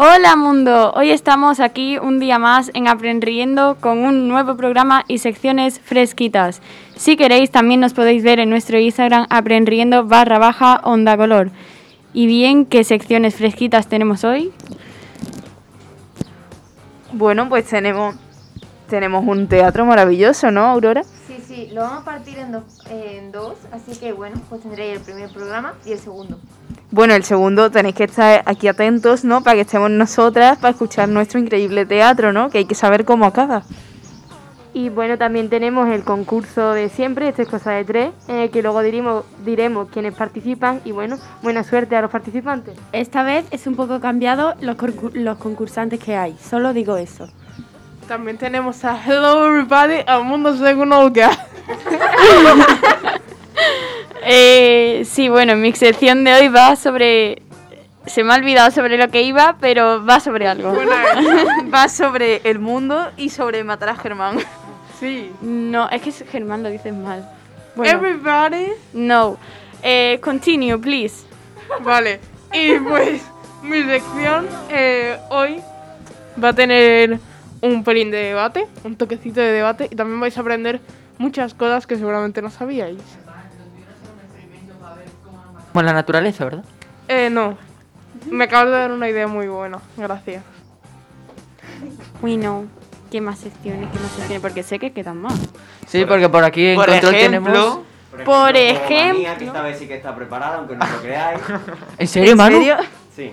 Hola mundo, hoy estamos aquí un día más en Aprendiendo con un nuevo programa y secciones fresquitas. Si queréis también nos podéis ver en nuestro Instagram aprendiendo barra baja onda color. Y bien, ¿qué secciones fresquitas tenemos hoy? Bueno, pues tenemos, tenemos un teatro maravilloso, ¿no, Aurora? Sí, sí, lo vamos a partir en, dos- en dos, así que bueno, pues tendréis el primer programa y el segundo. Bueno, el segundo tenéis que estar aquí atentos, ¿no? Para que estemos nosotras, para escuchar nuestro increíble teatro, ¿no? Que hay que saber cómo acaba. Y bueno, también tenemos el concurso de siempre, esto es cosa de tres, en el que luego diremos, diremos quiénes participan y bueno, buena suerte a los participantes. Esta vez es un poco cambiado los, los concursantes que hay, solo digo eso. También tenemos a Hello Everybody, al mundo según Olga. Eh, sí, bueno, mi sección de hoy va sobre... Se me ha olvidado sobre lo que iba, pero va sobre algo. Va sobre el mundo y sobre matar a Germán. Sí. No, es que Germán lo dices mal. Bueno, Everybody. no. Eh, continue, please. Vale. Y pues mi sección eh, hoy va a tener un pelín de debate, un toquecito de debate y también vais a aprender muchas cosas que seguramente no sabíais. Como en la naturaleza, ¿verdad? Eh, no. Me acabas de dar una idea muy buena. Gracias. We know. ¿Qué más secciones? ¿Qué más secciones? Porque sé que quedan más. Sí, porque por aquí en Por control ejemplo, tenemos... Por Mía, que ejemplo... esta vez sí que está preparada, aunque no lo creáis. ¿En serio, ¿En Manu? serio? Sí.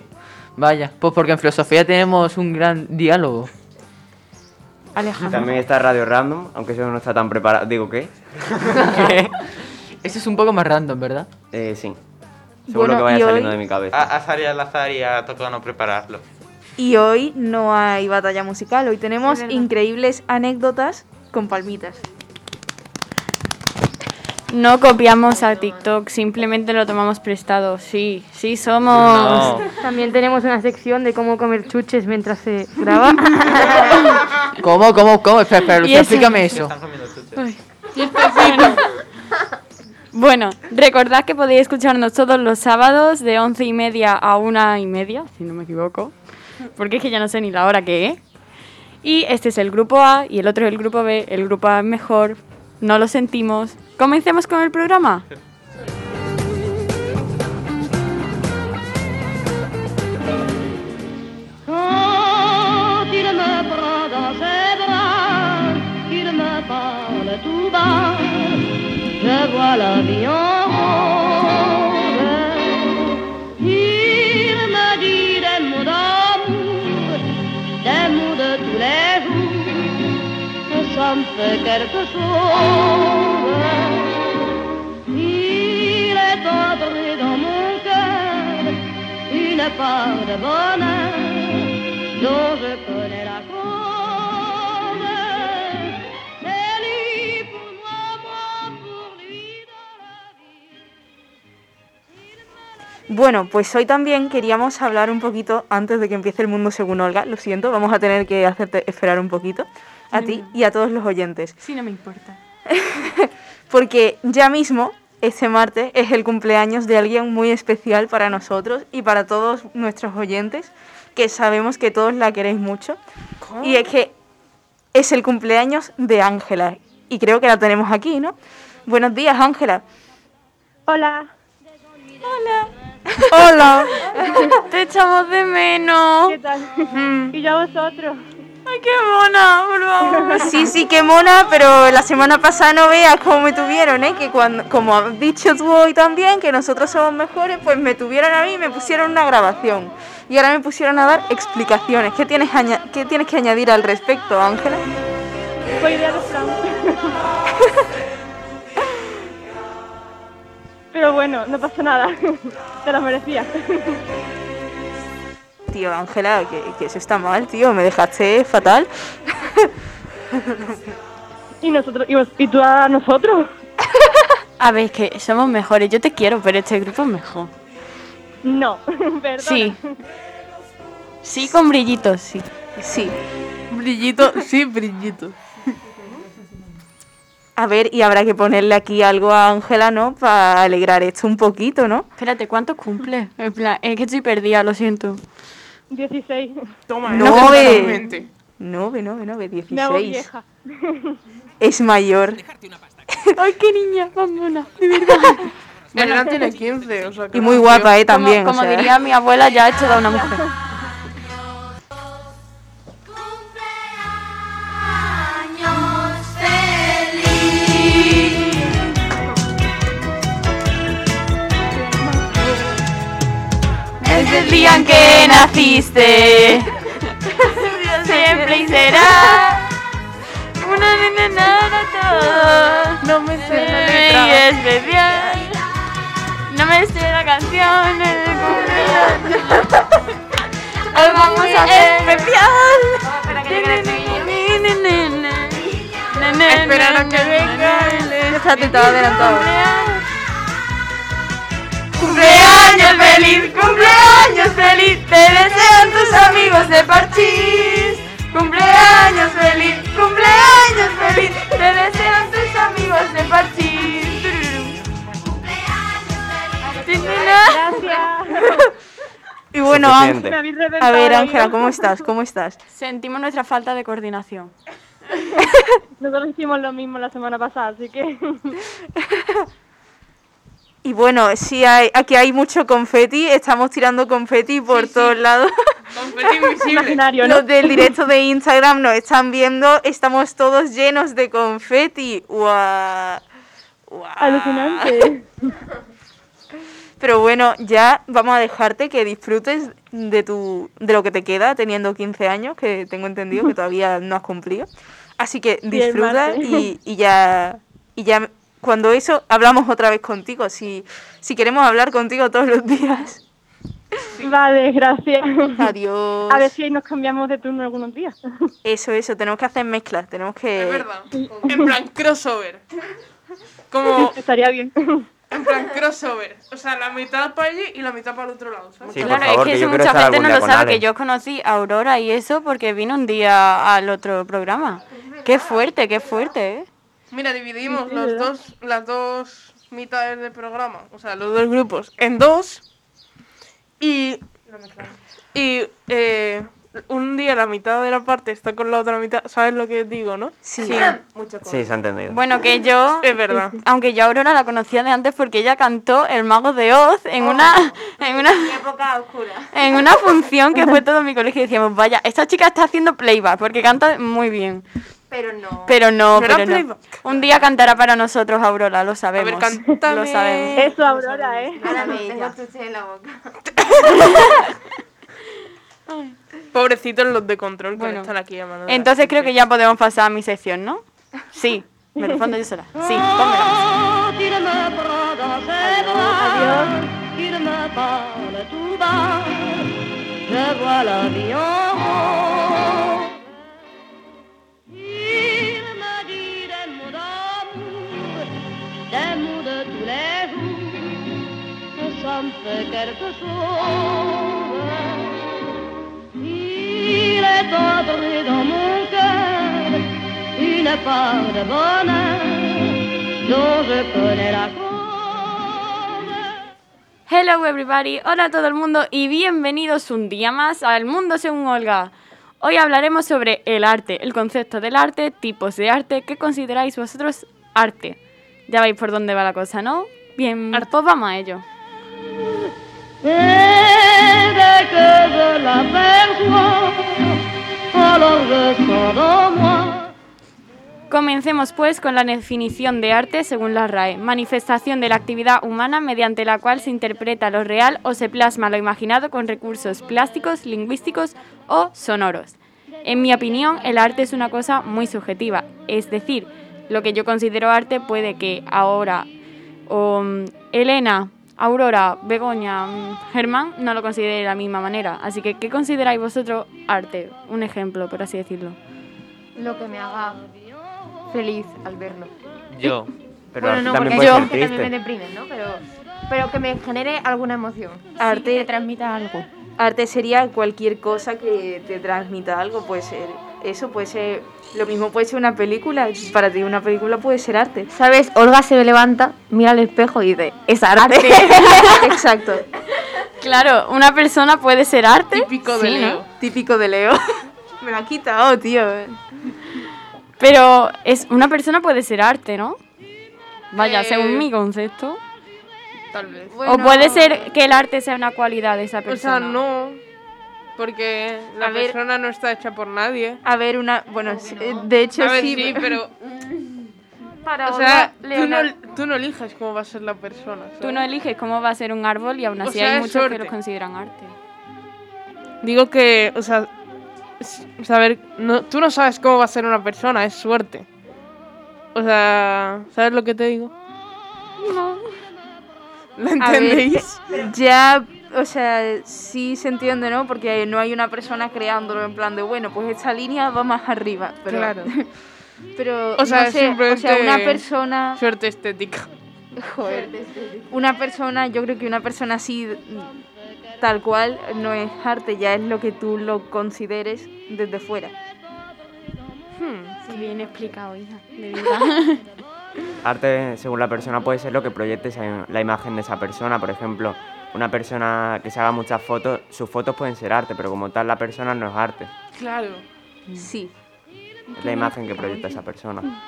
Vaya, pues porque en filosofía tenemos un gran diálogo. Alejandro. También está Radio Random, aunque eso no está tan preparado. Digo, ¿qué? Eso es un poco más random, ¿verdad? Eh, sí. Seguro Bueno, que vaya y saliendo hoy- de mi cabeza. A, a Sari al azar y ha tocado no prepararlo. Y hoy no hay batalla musical, hoy tenemos increíbles anécdotas con palmitas. No copiamos a TikTok, simplemente lo tomamos prestado. Sí, sí somos... No. También tenemos una sección de cómo comer chuches mientras se graba. ¿Cómo, cómo, cómo? Espera, espera, Y explícame eso. Están comiendo chuches. Bueno. Bueno, recordad que podéis escucharnos todos los sábados de once y media a una y media, si no me equivoco, porque es que ya no sé ni la hora que es. Y este es el grupo A y el otro es el grupo B. El grupo A es mejor, no lo sentimos. Comencemos con el programa. Il est entré dans mon cœur une part de bonheur dont je connais la cause. C'est lui pour moi, moi pour lui dans la vie. Bueno, pues hoy también queríamos hablar un poquito, antes de que empiece el mundo según Olga, lo siento, vamos a tener que hacerte esperar un poquito, a ti y a todos los oyentes. Sí, no me importa. Porque ya mismo, este martes, es el cumpleaños de alguien muy especial para nosotros y para todos nuestros oyentes, que sabemos que todos la queréis mucho. Y es que es el cumpleaños de Ángela. Y creo que la tenemos aquí, ¿no? Buenos días, Ángela. Hola. Hola, te echamos de menos. ¿Qué tal? y ya vosotros. Ay, qué mona, por favor. Sí, sí, qué mona, pero la semana pasada no veas cómo me tuvieron, ¿eh? Que cuando, como has dicho tú hoy también, que nosotros somos mejores, pues me tuvieron a mí y me pusieron una grabación. Y ahora me pusieron a dar explicaciones. ¿Qué tienes, aña- qué tienes que añadir al respecto, Ángela? Fue idea de Fran. Pero bueno, no pasa nada. Te lo merecía. Tío, Ángela, que, que eso está mal, tío. Me dejaste fatal. ¿Y nosotros? ¿Y, vos- y tú a nosotros? A ver, es que somos mejores. Yo te quiero, pero este grupo es mejor. No, perdón. Sí. Sí, con brillitos, sí. Sí. Brillito, sí, brillito. A ver, y habrá que ponerle aquí algo a Ángela, ¿no? Para alegrar esto un poquito, ¿no? Espérate, ¿cuántos cumple? En plan, es que estoy perdida, lo siento. 16. Toma, No, no, ve. totalmente. Nove, nove, nove, Me hago 16. vieja. Es mayor. Ay, qué niña, más mona, de verdad. Elena tiene 15, o sea que Y muy no, guapa, eh, también. Como, o como sea. diría mi abuela, ya ha hecho de una mujer. El día en que naciste, siempre y será una nena nada todo. No me sé la letra. especial. No me sé la canción. Hoy vamos a hacer especial. Esperar a que venga Fíjate, estaba adelantado. Cumpleaños feliz, cumpleaños feliz, te desean tus amigos de parchís. Cumpleaños feliz, cumpleaños feliz, te desean tus amigos de parchís. Y bueno, Ángela- a ver, el Ángela. ¿cómo estás? ¿Cómo estás? Sentimos nuestra falta de coordinación. Nosotros hicimos lo mismo la semana pasada, así que. Y bueno, sí, hay, aquí hay mucho confeti, estamos tirando confeti por todos lados. confeti invisible. Imaginario, ¿no? Los del directo de Instagram nos están viendo, estamos todos llenos de confeti. ¡Guau! ¡Guau! Alucinante. Pero bueno, ya vamos a dejarte que disfrutes de tu de lo que te queda teniendo 15 años, que tengo entendido que todavía no has cumplido. Así que disfruta martes. y, y ya y ya cuando eso hablamos otra vez contigo, si si queremos hablar contigo todos los días. Vale, gracias. Adiós. A ver si nos cambiamos de turno algunos días. Eso, eso, tenemos que hacer mezclas, tenemos que Es verdad. En plan crossover. Como Estaría bien. en plan crossover. O sea, la mitad para allí y la mitad para el otro lado, ¿sabes? Sí, por claro, favor, es que, eso mucha gente no lo sabe, Ale. que yo conocí a Aurora y eso porque vino un día al otro programa. Qué fuerte, qué fuerte, ¿eh? Mira, dividimos Sí, sí, los ¿verdad? dos, las dos mitades del programa, o sea, los dos grupos, en dos. Y, y eh, un día la mitad de la parte está con la otra mitad, ¿sabes lo que digo, no? Sí. Mucho Sí, se ha entendido. Bueno, que yo, Es verdad. aunque yo a Aurora la conocía de antes porque ella cantó El Mago de Oz en una en una época oscura. en una función que fue todo mi colegio y decíamos, vaya, esta chica está haciendo playback porque canta muy bien. Pero no. Pero no, ¿No era pero no. Un día cantará para nosotros Aurora, lo sabemos. cántame. Lo sabemos. Eso, Aurora, ¿eh? Ahora me tengo en la boca. Pobrecitos los de control que Bueno, están aquí llamando. Entonces creo que ya podemos pasar a mi sección, ¿no? Sí, me respondo yo sola. Sí, pónmela. Quand jours, que ça me fait quelque chose. Il est entré dans mon cœur une part de bonheur dont je connais la cause. Hello everybody, hola a todo el mundo y bienvenidos un día más al Mundo según Olga. Hoy hablaremos sobre el arte, el concepto del arte, tipos de arte, ¿qué consideráis vosotros arte? Ya veis por dónde va la cosa, ¿no? Bien, pues vamos a ello. Comencemos pues con la definición de arte según la RAE, manifestación de la actividad humana mediante la cual se interpreta lo real o se plasma lo imaginado con recursos plásticos, lingüísticos o sonoros. En mi opinión, el arte es una cosa muy subjetiva, es decir, lo que yo considero arte puede que ahora o mm, Elena, Aurora, Begoña, mm, Germán no lo considere de la misma manera. Así que, ¿qué consideráis vosotros arte? Un ejemplo, por así decirlo. Lo que me haga feliz al verlo. Yo. Pero bueno, no, también porque ser que también me deprimen, ¿no? Pero, pero que me genere alguna emoción. Arte- Sí, que transmita algo. Arte sería cualquier cosa que te transmita algo, puede ser eso, puede ser lo mismo puede ser una película, para ti una película puede ser arte. ¿Sabes? Olga se levanta, mira al espejo y dice, es arte. Exacto. Claro, una persona puede ser arte. Típico de sí, ¿no? Leo. Típico de Leo. Me lo ha quitado, tío. Pero es una persona puede ser arte, ¿no? Vaya, Eh, según mi concepto. Tal vez. O puede ser que el arte sea una cualidad de esa O sea, persona. no. Porque la A ver. persona no está hecha por nadie. A ver, una. Bueno, sí, de hecho A ver, sí. sí, pero. Para O sea, tú no, tú no eliges cómo va a ser la persona. Tú ¿sabes? no eliges cómo va a ser un árbol y aún O así sea, hay muchos que lo consideran arte. Digo que, o sea, saber, no, tú no sabes cómo va a ser una persona, es suerte. O sea, ¿sabes lo que te digo? No. ¿Lo ver, entendéis? Ya, o sea, sí se entiende, ¿no? Porque no hay una persona creándolo en plan de, bueno, pues esta línea va más arriba. Pero, Claro. pero O sea, no sé, o sea, simplemente una persona, Suerte estética. joder, una persona, yo creo que una persona así, tal cual, no es arte, ya es lo que tú lo consideres desde fuera. Hmm. Sí, bien explicado, hija. De verdad. Arte, según la persona, puede ser lo que proyecte esa- la imagen de esa persona. Por ejemplo, una persona que se haga muchas fotos, sus fotos pueden ser arte, pero como tal la persona no es arte. Claro. Sí. Es la imagen que proyecta esa persona.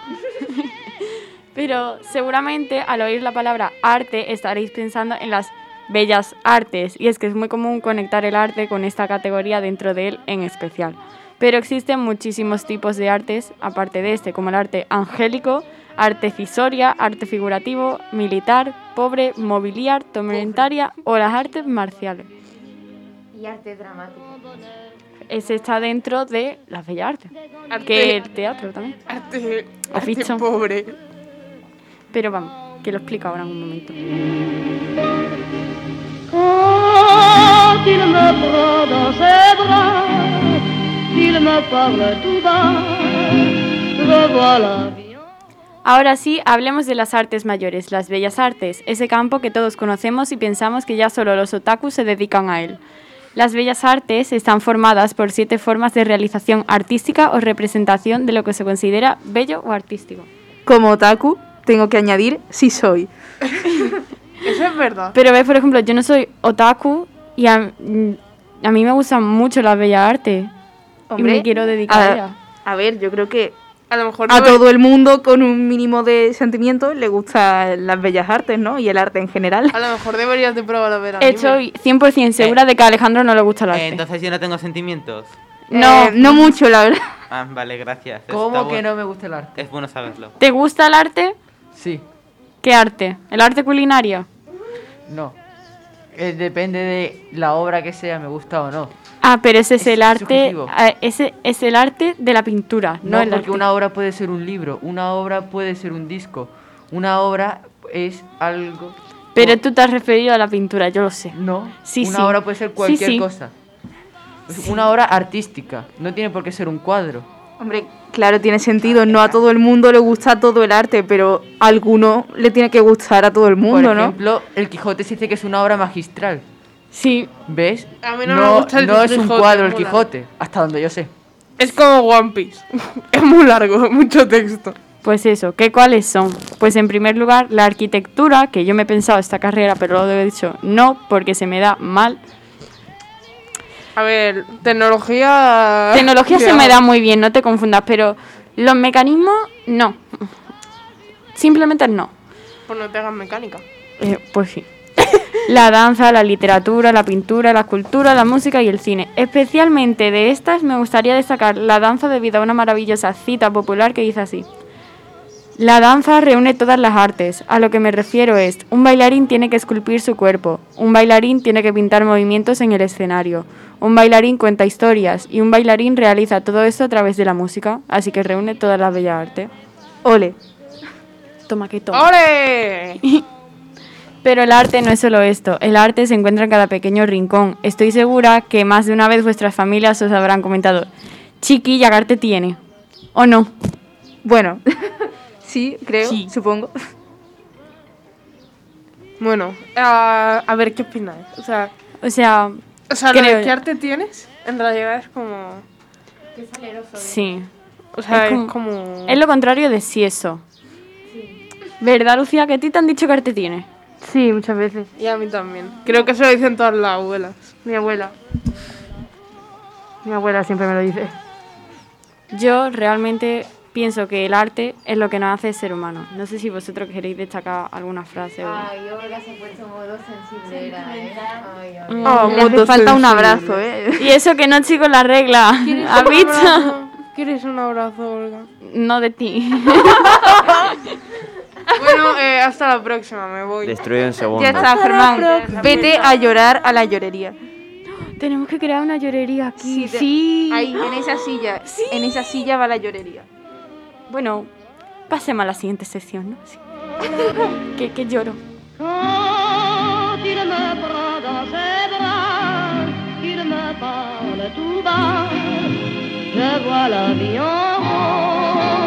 Pero seguramente al oír la palabra arte estaréis pensando en las bellas artes y es que es muy común conectar el arte con esta categoría dentro de él en especial. Pero existen muchísimos tipos de artes aparte de este, como el arte angélico, arte cisoria, arte figurativo, militar, pobre, mobiliar, tomentaria o las artes marciales. Y arte dramático. Ese está dentro de las bellas artes, Arte, que el teatro también. arte, ¿Has arte visto? pobre. Pero vamos, que lo explico ahora en un momento. Quand il me prend dans ses bras, il me parle tout bas, je vois la vie. Ahora sí, hablemos de las artes mayores, las bellas artes, ese campo que todos conocemos y pensamos que ya solo los otakus se dedican a él. Las bellas artes están formadas por siete formas de realización artística o representación de lo que se considera bello o artístico. Como otaku, tengo que añadir, sí soy. Eso es verdad. Pero ves, por ejemplo, yo no soy otaku y a, mm, a mí me gustan mucho las bellas artes y me quiero dedicar a a, a ver, yo creo que A lo mejor a no- todo el mundo con un mínimo de sentimiento le gustan las bellas artes, ¿no? Y el arte en general. A lo mejor deberías de probar a ver Estoy 100% segura de que a Alejandro no le gusta el arte. Eh, entonces yo no tengo sentimientos. no, Eh, no mucho, la verdad. Ah, vale, gracias. Está ¿Cómo que bueno. no me gusta el arte? Es bueno saberlo. ¿te gusta el arte? Sí, ¿Qué arte? ¿El arte culinario? no. Eh, depende de la obra que sea, me gusta o no. Ah, pero ese es, Es el arte, ah, ese es el arte de la pintura, no, No, el porque arte. una obra puede ser un libro, una obra puede ser un disco, una obra es algo... Pero tú te has referido a la pintura, yo lo sé. No, Sí, una sí. obra puede ser cualquier sí. cosa. Una obra artística, no tiene por qué ser un cuadro. Hombre, claro, tiene sentido. No a todo el mundo le gusta todo el arte, pero a alguno le tiene que gustar a todo el mundo, por ¿no? ejemplo, El Quijote se dice que es una obra magistral. Sí, ¿Ves? A mí no me gusta el no es un Quijote, cuadro el mola. Quijote, hasta donde yo sé. Es como One Piece. es muy largo, mucho texto. pues eso, ¿qué cuáles son? Pues en primer lugar, la arquitectura, que yo me he pensado esta carrera, pero lo he dicho no, porque se me da mal. A ver, tecnología. Tecnología se me da muy bien, no te confundas, pero los mecanismos, no. Simplemente no. Pues no te hagas mecánica. Eh, pues sí. La danza, la literatura, la pintura, la escultura, la música y el cine. Especialmente de estas me gustaría destacar la danza debido a una maravillosa cita popular que dice así. La danza reúne todas las artes. A lo que me refiero es, un bailarín tiene que esculpir su cuerpo, un bailarín tiene que pintar movimientos en el escenario, un bailarín cuenta historias y un bailarín realiza todo esto a través de la música, así que reúne todas las bellas artes. Ole. Toma que toma. ¡Ole! Pero el arte no es solo esto, el arte se encuentra en cada pequeño rincón. Estoy segura que más de una vez vuestras familias os habrán comentado, chiquilla, ¿qué arte tiene? ¿O no? Bueno, sí, creo, Sí. supongo. Bueno, a, a ver qué opináis. O sea, O sea, o sea lo de qué arte tienes, en realidad es como. sí. O sea, Es es como- como. Es lo contrario de si eso. ¿Verdad, Lucía? Que a ti te han dicho que arte tiene. Sí, muchas veces. Y a mí también. Creo que se lo dicen todas las abuelas. Mi abuela. Mi abuela siempre me lo dice. Yo realmente pienso que el arte es lo que nos hace ser humanos. No sé si vosotros queréis destacar alguna frase o... Ay, Olga se ha puesto modo sensiblera, ¿eh? Ay, ay. Oh, Le hace falta un abrazo, ¿eh? Y eso que no, chicos, la regla. ¿Quieres ¿Has un visto? abrazo? ¿Quieres un abrazo, Olga? No de ti. Bueno, eh, hasta la próxima, me voy. Destruido en segundos. Ya está, Germán. Vete a llorar a la llorería. Tenemos que crear una llorería aquí. te- Sí. Ahí, en esa silla. En esa silla va la llorería. Bueno, pasemos a la siguiente sección, ¿no? Sí. que, que lloro. Quand il me prend dans ses bras, qu'il me parle tout bas, je vois la vie en rose.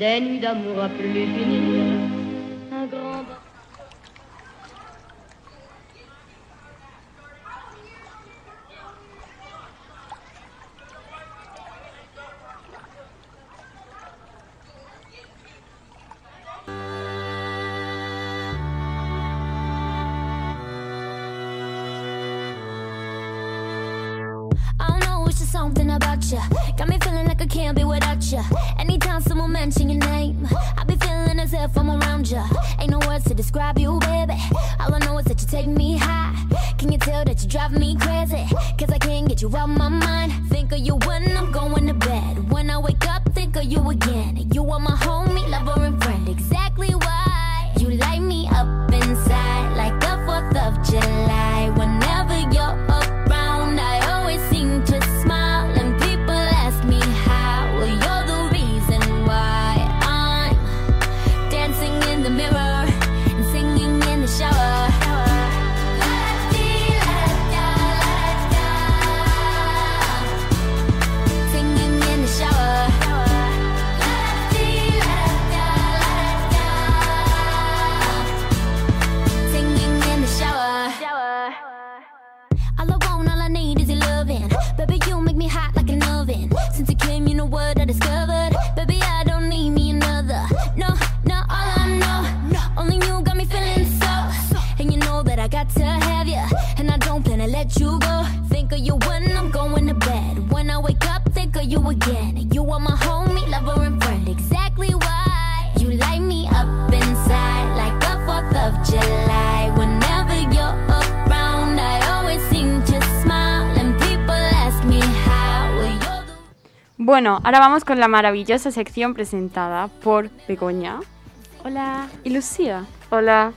Des nuits d'amour à plus finir, something about you. Got me feeling like I can't be without you. Anytime someone mention your name, I be feeling as if I'm around you. Ain't no words to describe you, baby. All I know is that you take me high. Can you tell that you drive me crazy? Cause I can't get you out of my mind. Think of you when I'm going to bed. When I wake up, think of you again. You are my homie, lover, and friend. Exactly why you light me up inside like the 4th of July. Bueno, ahora vamos con la maravillosa sección presentada por Begoña Hola. y Lucía. Hola.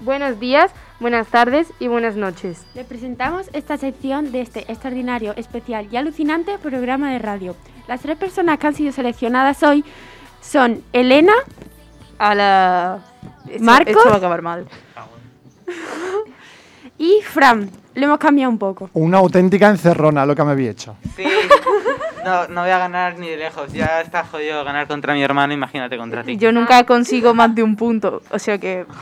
Buenos días, buenas tardes y buenas noches. Les presentamos esta sección de este extraordinario, especial y alucinante programa de radio. Las tres personas que han sido seleccionadas hoy son Elena, A la. Esto, ¿Marcos? esto va a acabar mal. y Fran. Lo hemos cambiado un poco. Una auténtica encerrona lo que me había hecho. Sí. No, no voy a ganar ni de lejos. Ya está jodido ganar contra mi hermano, imagínate contra ti. Yo nunca consigo más de un punto. O sea que.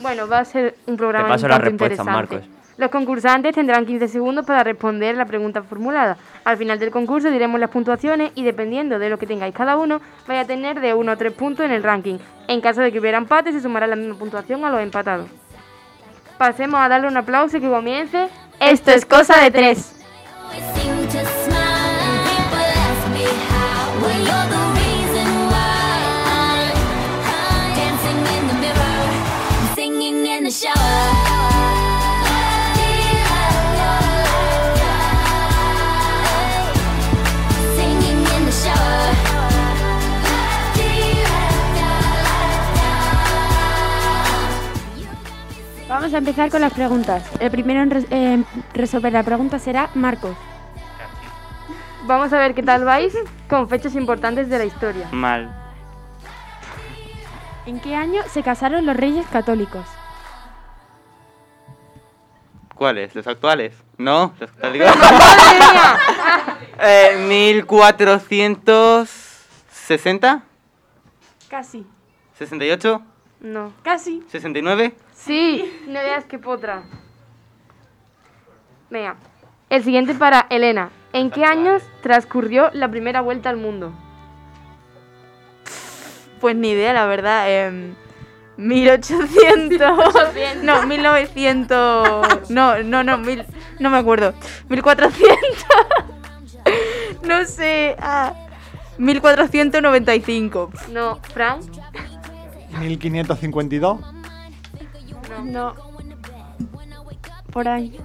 Bueno, va a ser un programa Te paso las respuestas, interesante. Marcos. Los concursantes tendrán 15 segundos para responder la pregunta formulada. Al final del concurso diremos las puntuaciones y dependiendo de lo que tengáis cada uno, vais a tener de 1 a 3 puntos en el ranking. En caso de que hubiera empate, se sumará la misma puntuación a los empatados. Pasemos a darle un aplauso y que comience. Esto es cosa de tres. Vamos a empezar con las preguntas. El primero en en resolver la pregunta será Marcos. Vamos a ver qué tal vais con fechas importantes de la historia. Mal. ¿En qué año se casaron los reyes católicos? ¿Cuáles? ¿Los actuales? No, los actuales. eh, 1460, Casi. 68, No. Casi. 69. Sí, no veas qué potra. Venga, el siguiente para Elena. ¿En qué años transcurrió la primera vuelta al mundo? Pues ni idea, la verdad. em, 1800. no, 1900. No, no, no, mil, no me acuerdo. 1400. no sé. Ah, 1495. No, Fran. 1552, No. Por ahí.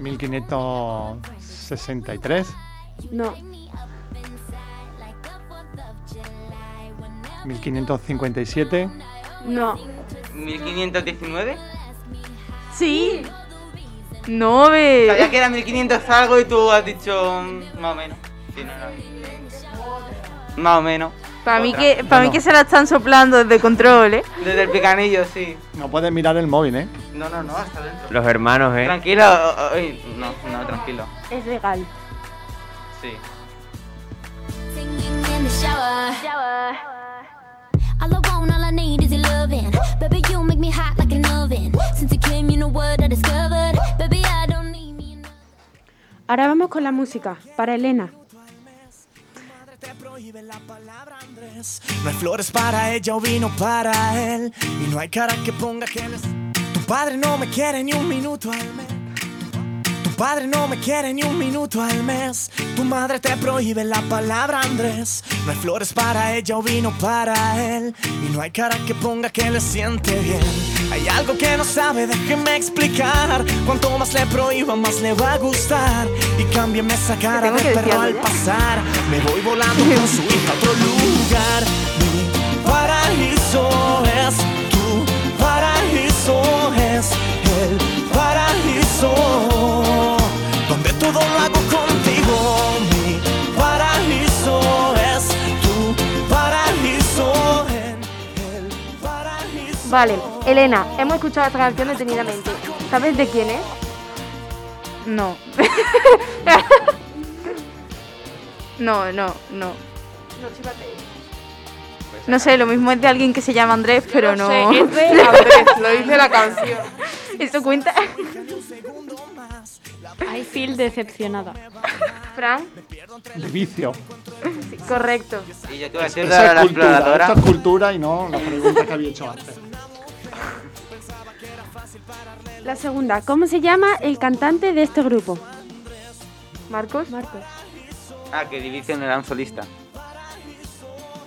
1563, No. 1557, No. 1519. Sí. No, ve. Sabía que era 1500 algo y tú has dicho mm, más o menos. Sí, no, no. Más o menos. Para mí, que, para mí que se la están soplando desde control, ¿eh? Desde el picanillo, sí. no puedes mirar el móvil, ¿eh? No, no, no, hasta dentro. Los hermanos, ¿eh? Tranquilo. no, no, tranquilo. Es legal. Sí. in the shower. All I want, all I need is your loving. Baby, you make me hot like an oven. Since you came, you know what I discovered. Baby, I don't need me. Ahora vamos con la música. Para Elena. No hay flores para ella o vino para él. Y no hay cara que ponga que les... Tu padre no me quiere ni un minuto al mes. Tu padre no me quiere ni un minuto al mes. Tu madre te prohíbe la palabra Andrés. No hay flores para ella o vino para él. Y no hay cara que ponga que le siente bien. Hay algo que no sabe, déjeme explicar. Cuanto más le prohíba, más le va a gustar. Y cámbiame esa cara de perro al pasar. Me voy volando con su hija a otro lugar. Mi paraíso es tu paraíso es el paraíso. Donde todo lo hago contigo. Mi paraíso es tu paraíso. En el paraíso. Vale, Elena, hemos escuchado esta canción detenidamente. ¿Sabes de quién es? No. no, no, no. No sé, lo mismo es de alguien que se llama Andrés, pero no. sé, es de Andrés, lo dice la canción. ¿Eso cuenta? I feel decepcionada. Fran, El vicio. sí, correcto. Y yo te voy a decir Esa de es la cultura, exploradora. esta es cultura y no la pregunta que había hecho antes. La segunda. ¿Cómo se llama el cantante de este grupo? Marcos. Marcos. Ah, que División era un solista.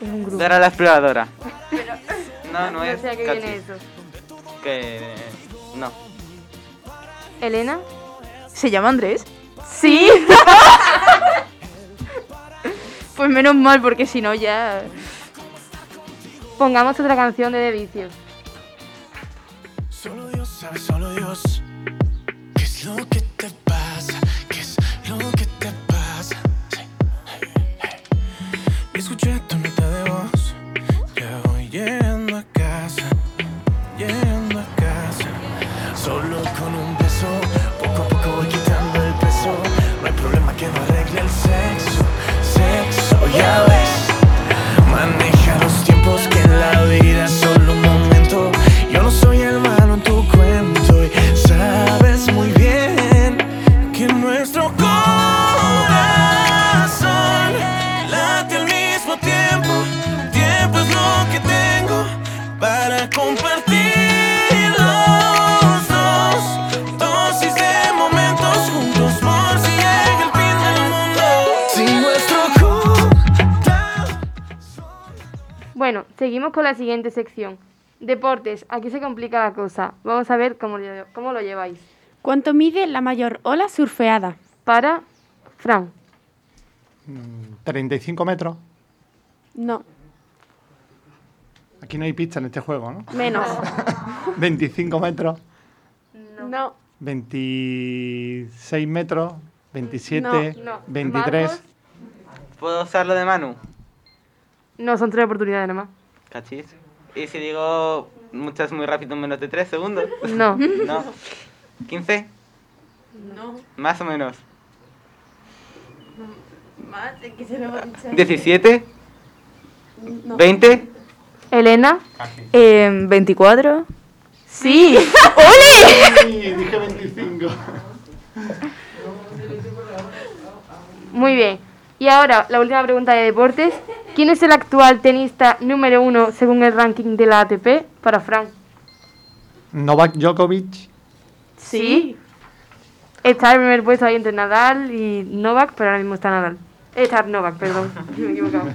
Es un grupo. Dora la exploradora. No, no No es. sé a qué viene eso. Que. No. Elena. ¿Se llama Andrés? Sí. pues menos mal, porque si no ya. Pongamos otra canción de The Vicios. Solo Dios sabe, solo Dios. Seguimos con la siguiente sección. Deportes, aquí se complica la cosa. Vamos a ver cómo, lo- cómo lo lleváis. ¿Cuánto mide la mayor ola surfeada? Para Fran. 35 metros. No, Aquí no hay pista en este juego, ¿no? menos. 25 metros. No. 26 metros, 27, No, no. 23. Marcos. ¿Puedo usarlo de Manu? No, son tres oportunidades nada más. Cachis. ¿Y si digo muchas muy rápido en menos de 3 segundos? No. no. ¿15? No. Más o menos. Más, es que se lo hemos dicho. ¿17? No. ¿20? Elena. Eh, 24. Sí. Sí, dije 25. Muy bien. Y ahora, la última pregunta de deportes. ¿Quién es el actual tenista número uno según el ranking de la ATP para Frank? Novak Djokovic. Sí. Está en el primer puesto ahí entre Nadal y Novak, pero ahora mismo está Nadal. Está Novak, perdón. Me he equivocado.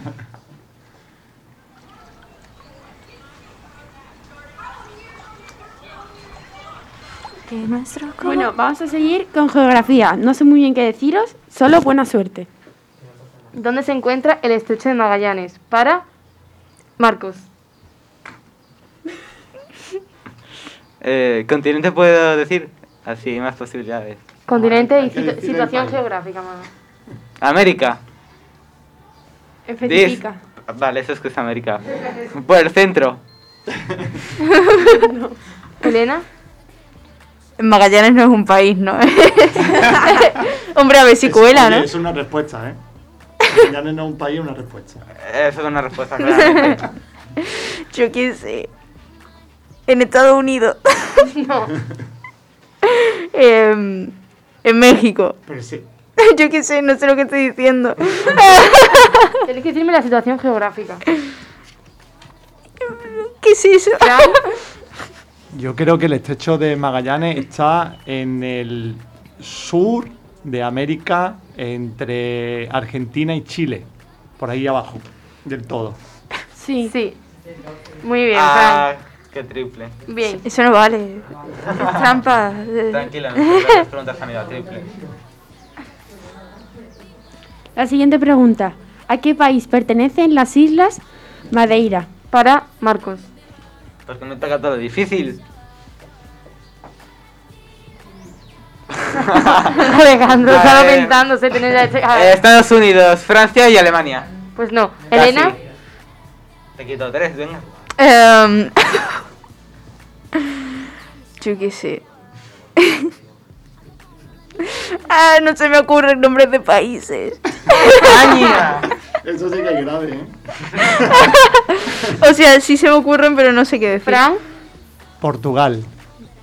Bueno, vamos a seguir con geografía. No sé muy bien qué deciros, solo buena suerte. ¿Dónde se encuentra el estrecho de Magallanes? Para Marcos. Eh, ¿Continente puedo decir? Así, más posibilidades. Continente y situ- situación geográfica, mamá. América. Especifica. Dis- Vale, eso es que es América. Por el centro. Elena. Magallanes no es un país, ¿no? Hombre, a ver si cuela, Oye, ¿no? Es una respuesta, ¿eh? Magallanes no es un país, una respuesta. Eso es una respuesta claramente. Yo qué sé. En Estados Unidos. no. Em, en México. Pero sí. Yo qué sé, no sé lo que estoy diciendo. Tienes que decirme la situación geográfica. ¿Qué es eso? Yo creo que el estrecho de Magallanes está en el sur de América, entre Argentina y Chile. Por ahí abajo, del todo. Sí. Sí. Muy bien, Ah, qué triple. Bien. Eso no vale. Trampa. Tranquila, no sé, las preguntas han ido a triple. La siguiente pregunta. ¿A qué país pertenecen las islas Madeira? Para Marcos. Porque no toca todo difícil. Alejandro A estaba pensándose tener Estados Unidos, Francia y Alemania. Pues no. Casi. Elena. Te quito tres, venga. Em, yo qué sé. ah, no se me ocurren nombres de países. Eso sí que es grave, ¿eh? o sea, sí se me ocurren, pero no sé qué decir. Fran. Portugal.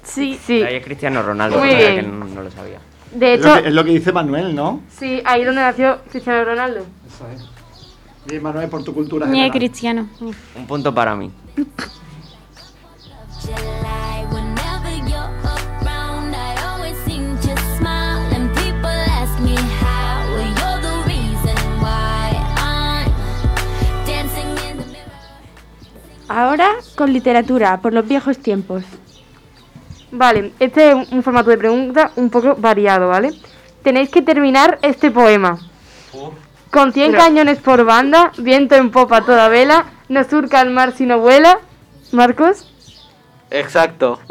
Sí. Sí. Ahí es Cristiano Ronaldo, Muy bien. que no, no lo sabía. De Es hecho, lo, que, es lo que dice Manuel, ¿no? sí, ahí donde nació Cristiano Ronaldo. Eso es. Bien, Manuel, por tu cultura Ni general. cristiano. Un punto para mí. Ahora con literatura, por los viejos tiempos. Vale, este es un- formato de pregunta un poco variado, ¿vale? Tenéis que terminar este poema. Con 100 Pero- cañones por banda, viento en popa toda vela, no surca el mar si no vuela. Marcos. Exacto.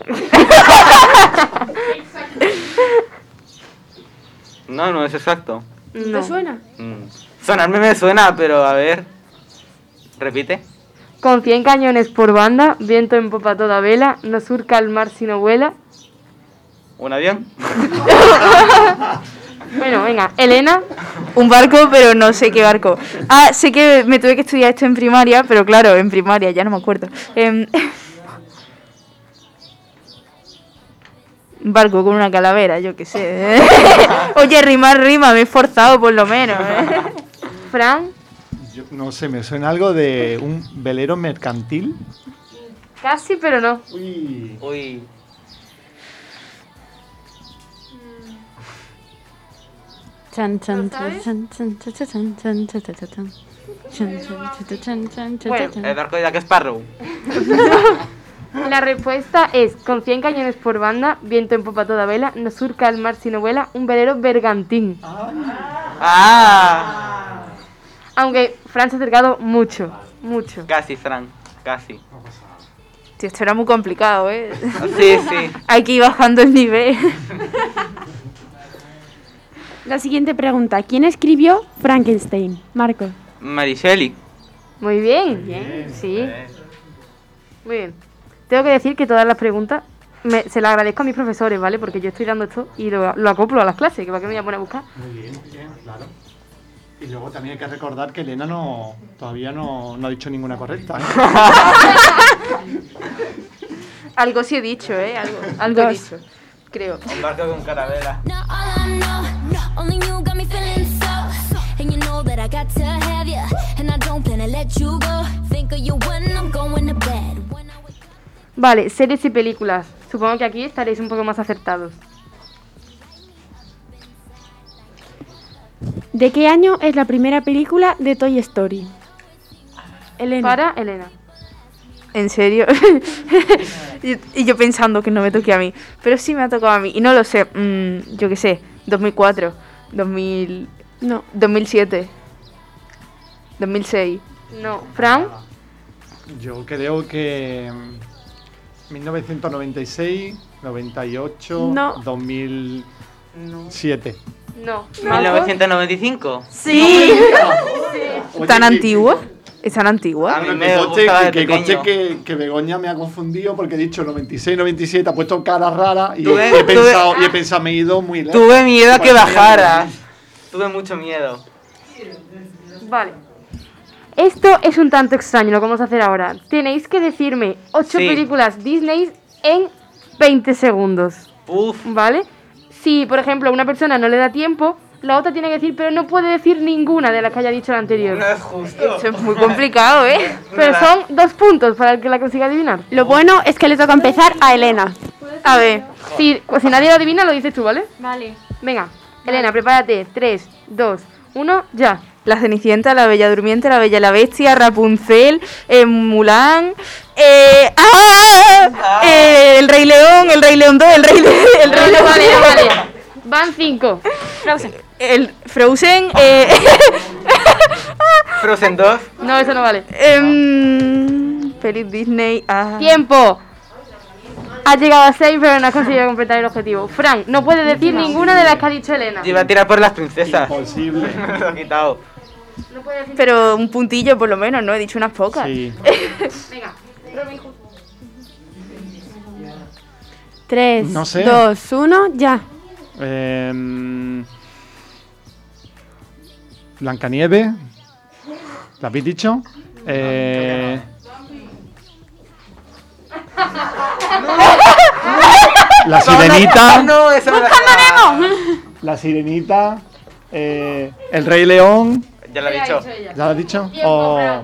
No, no es exacto. No. ¿Te suena? Mm. Sonarme me suena, pero a ver. Repite. Con 100 cañones por banda, viento en popa toda vela, no surca el mar si no vuela. ¿Un avión? Bueno, venga, Elena. Un barco, pero no sé qué barco. Ah, sé que me tuve que estudiar esto en primaria, pero claro, en primaria, ya no me acuerdo. Em, un barco con una calavera, yo qué sé. Oye, rimar rima, me he esforzado por lo menos. ¿eh? Fran. No sé, me suena algo de un velero mercantil. Casi, pero no. Uy. Uy. Chan, chan, chan, bueno, el barco de Jack Sparrow. La respuesta es: con en cañones por banda, viento en popa toda vela, no surca el mar sino vuela, un velero bergantín. ¡Ah! ah. Aunque Fran se ha acercado mucho, mucho. Casi, Fran. Casi. Tío, esto era muy complicado, ¿eh? Sí, sí. Hay que ir bajando el nivel. La siguiente pregunta. ¿Quién escribió Frankenstein? Marco. Mariceli. Muy bien. Sí. Muy bien. Tengo que decir que todas las preguntas me- se las agradezco a mis profesores, ¿vale? Porque yo estoy dando esto y lo, lo acoplo a las clases, que para qué me voy a poner a buscar. Muy bien, bien, claro. Y luego también hay que recordar que Elena no, todavía no, no ha dicho ninguna correcta. ¿eh? Algo sí he dicho, ¿eh? Algo, algo he dicho. Creo. Un barco con carabela. Vale, series y películas. Supongo que aquí estaréis un poco más acertados. ¿De qué año es la primera película de Toy Story? Elena. Para Elena. ¿En serio? y, y yo pensando que no me toque a mí. Pero sí me ha tocado a mí. Y no lo sé. mm, yo qué sé. 2004. 2000... No. 2007. 2006. No. ¿Fran? Yo creo que mm, 1996, 98, No. 2007. No. 1995. Sí. Oye, ¿Tan antigua? ¿Es tan antigua? A mí que que, que, que Begoña me ha confundido porque he dicho 96, 97, ha puesto cara rara y, Tuve- he, tuve- pensado, y he pensado, me he ido muy lejos. Tuve miedo a que bajaras. Tuve mucho miedo. Vale. Esto es un tanto extraño lo que vamos a hacer ahora. Tenéis que decirme ocho Sí. películas Disney en 20 segundos. Uf. ¿Vale? Si, por ejemplo, a una persona no le da tiempo, la otra tiene que decir, pero no puede decir ninguna de las que haya dicho la anterior. No es justo. Eso es muy complicado, ¿eh? Pero son dos puntos para el que la consiga adivinar. Lo bueno es que le toca empezar a Elena. A ver. Si, pues, si nadie lo adivina, lo dices tú, ¿vale? Vale. Venga, Elena, prepárate. 3, 2, 1, ya. La Cenicienta, la Bella Durmiente, la Bella y la Bestia, Rapunzel, eh, Mulan, eh, ¡ah! Eh, el Rey León, el Rey León 2, el Rey, Le- el Rey Vale, León vale, vale. Van 5. el Frozen, eh, Frozen 2. No, eso no vale. em, Feliz Disney, ah. Tiempo. Has llegado a 6, pero no has conseguido completar el objetivo. Frank, no puedes decir ninguna de las que ha dicho Elena. Iba a tirar por las princesas. Imposible. Me lo he quitado. No puedes decir Pero un puntillo por lo menos, ¿no? He dicho unas pocas. Sí. Venga. 3, No sé. 2, 1, ya. Em, Blancanieves. ¿La habéis dicho? Eh, la sirenita. No, la La sirenita. eh, el Rey León. Ya lo he dicho. ¿Ya lo has dicho? O-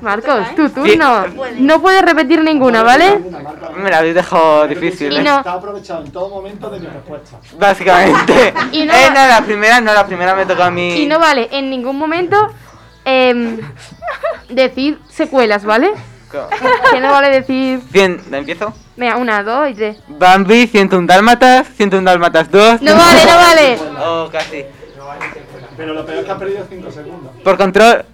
Marcos, tu turno. No puedes repetir ninguna, ¿vale? Me la habéis dejado difícil. Y ¿eh? no- Está aprovechado en todo momento de mi respuesta. Básicamente. Y no- Eh, no, la primera no, la primera me tocó a mí. Y no vale en ningún momento em, decir secuelas, ¿vale? Que no vale decir. Bien, ¿la empiezo? Venga, una, dos y tres. Bambi, 101 dálmatas, 101 dálmatas 2. No vale, no vale. Oh, casi. Pero lo peor es que has perdido 5 segundos. Por control.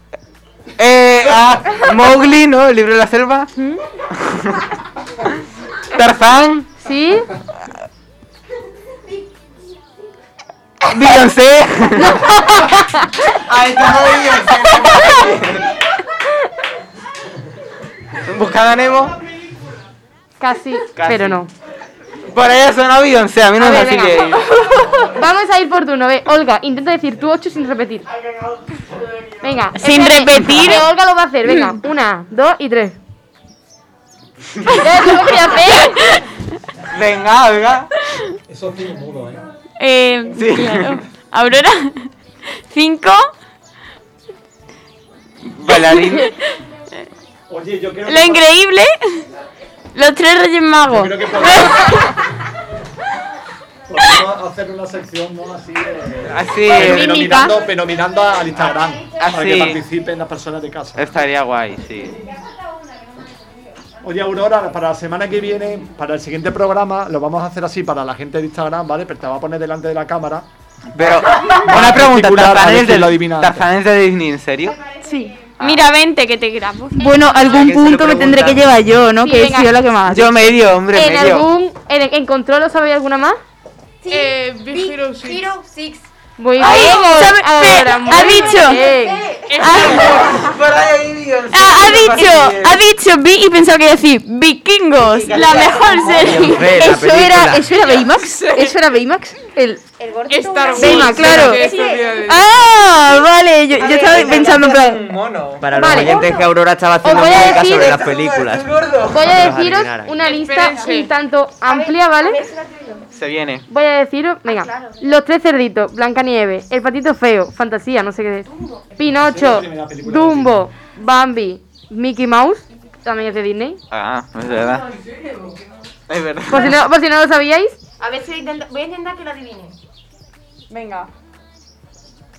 Eh, ah, Mowgli, ¿no? El libro de la selva. Tarzán. ¿Sí? Beyoncé. Ay, tengo Beyoncé. Buscada Nemo. Casi, Casi. pero no. Por ahí ha sonado Beyoncé, a mí no A me ver, sigue. venga. Vamos a ir por turno, ve. Olga, intenta decir tú 8 sin repetir. Venga. Sin espérate, repetir. que Olga lo va a hacer, venga. Una, dos y tres. Ya, ¿Cómo voy a hacer? Venga, venga. Eso tiene mudo, ¿eh? Eh, Sí. claro. Aurora, 5. Bailarín. Oye, yo creo Lo increíble. Los tres Reyes Magos. Yo creo que podemos, podemos hacer una sección, ¿no? Así de... Así. Pero mirando al Instagram. Para Así. que participen las personas de casa. Estaría guay, sí. Oye, Aurora, para la semana que viene, para el siguiente programa, lo vamos a hacer así para la gente de Instagram, ¿vale? Pero te va a poner delante de la cámara. Pero, una pregunta, Particular, a ver ¿Tarzanes quién lo de, adivina antes. ¿Tarzanes de Disney, en serio? Sí. Mira, vente que te grabo. Bueno, algún punto me tendré que llevar yo, ¿no? Sí, que he venga. sido la que más. Yo medio, hombre, ¿En medio. algún. En, en control sabéis alguna más? Sí, Eh, Big Big Hero Six. Hero Six. Muy Ay, bien. ¿sabe- Ahora, ha muy dicho. bien. Ah, ha dicho, ha dicho vi y pensaba que iba a decir vikingos, la mejor serie. Eso era, eso era Baymax. Eso era Baymax. El El gordito. Star Wars. Claro. Ah, vale. Yo, yo estaba pensando en plan. mono. Para los Vale. oyentes que Aurora estaba haciendo voy a música decir- sobre las películas. Voy a deciros una lista Espérense. un tanto amplia, ¿vale? Se viene. Voy a deciros, venga, los tres cerditos, Blancanieves, el patito feo, fantasía, no sé qué es, Pinocho, Dumbo, Bambi, Mickey Mouse, también es de Disney. Ah, es verdad. Es verdad. Por si no, por si no lo sabíais, A ver si lo intento- voy a intentar que lo adivinen. Venga.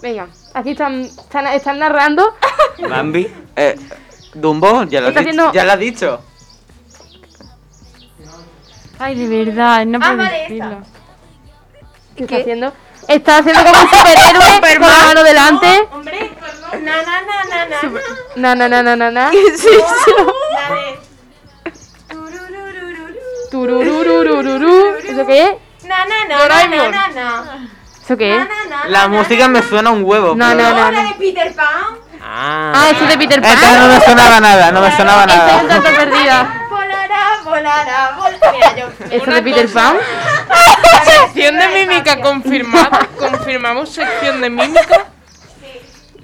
venga, aquí están, están, están narrando. Bambi. Eh, Dumbo, ya lo, has haciendo- ya lo has dicho. Ay, de verdad, no Ah, puedo vale, decirlo. ¿Qué está haciendo? Está haciendo como un superhéroe con la mano delante. Hombre, na na na na na. Na, na, na, na, na, na. La de Tururururururu. ¿Eso qué es? na na na na na na na. ¿Eso qué es? La música me suena un huevo. No, pero- no, no, la de Peter Pan. Ah, eso es de Peter Pan. Esta no me sonaba nada, no me sonaba Estoy un nada. tanto perdida. Volará, volará, volará. Mira, yo. ¿Eso Una de Peter cosa. Pan? Sección de mímica confirmada. Confirmamos sección de mímica.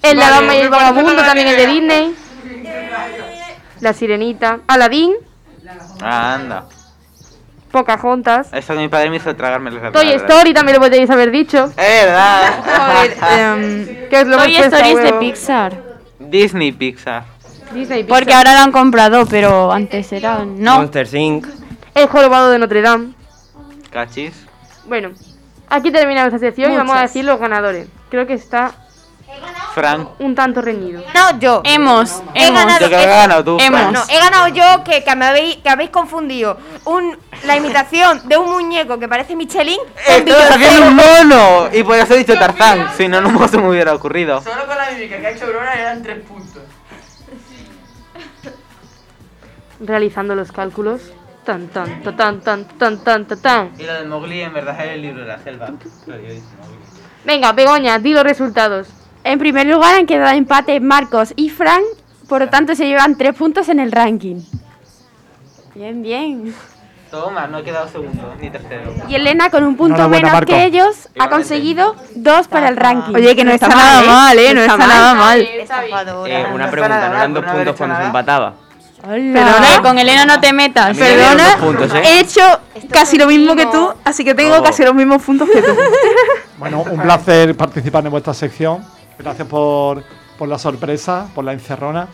El la Vale, dama y el me parece vagabundo una también es de. Disney. La sirenita. Aladdin. Ah, anda. Pocahontas. Eso que mi padre me hizo tragarme las Toy Story también lo podéis haber dicho. Es verdad. Joder, em, Que es lo Toy Story a es de. Pixar. Disney Pixar. Disney Pixar. Porque ahora lo han comprado, pero antes era. No. Monsters Inc. El jorobado de Notre Dame. Cachis. Bueno, aquí terminamos esta sección y vamos a decir los ganadores. Creo que está Fran. Un tanto reñido. No, yo. Hemos. He ganado, he, ganado tú, hemos. No, he ganado yo que, que, me habéis, que habéis confundido un, la imitación de un muñeco que parece Michelin. Estás haciendo un mono. Y por eso he dicho Tarzán. Si no, no se me hubiera ocurrido. Solo con la mímica que ha hecho Bruna le dan tres puntos. Realizando los cálculos. Tan, tan, tan, tan, tan, tan, tan, tan. Y lo de Mowgli en verdad es el libro de la selva. Venga, Begoña, di los resultados. En primer lugar han quedado empate Marcos y Frank, por lo tanto se llevan tres puntos en el ranking. Bien, bien. Toma, no he quedado segundo ni tercero. Y Elena con un punto menos Marco. que ellos ha conseguido dos para el ranking. Oye, que no está nada mal, ¿eh? No está nada mal. Eh, una pregunta, ¿no eran dos puntos cuando se empataba? Perdona, con Elena no te metas. Perdona, dos puntos, ¿eh? he hecho casi lo mismo que tú, así que tengo Oh. casi los mismos puntos que tú. Bueno, un placer participar en vuestra sección. Gracias por, por la sorpresa, por la encerrona.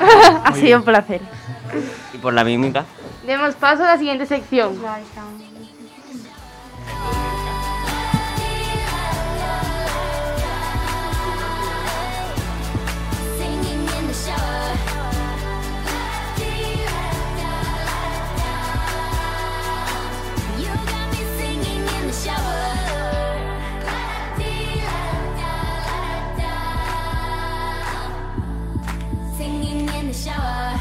ha sido un placer. Y por la mímica. Demos paso a la siguiente sección. Shower.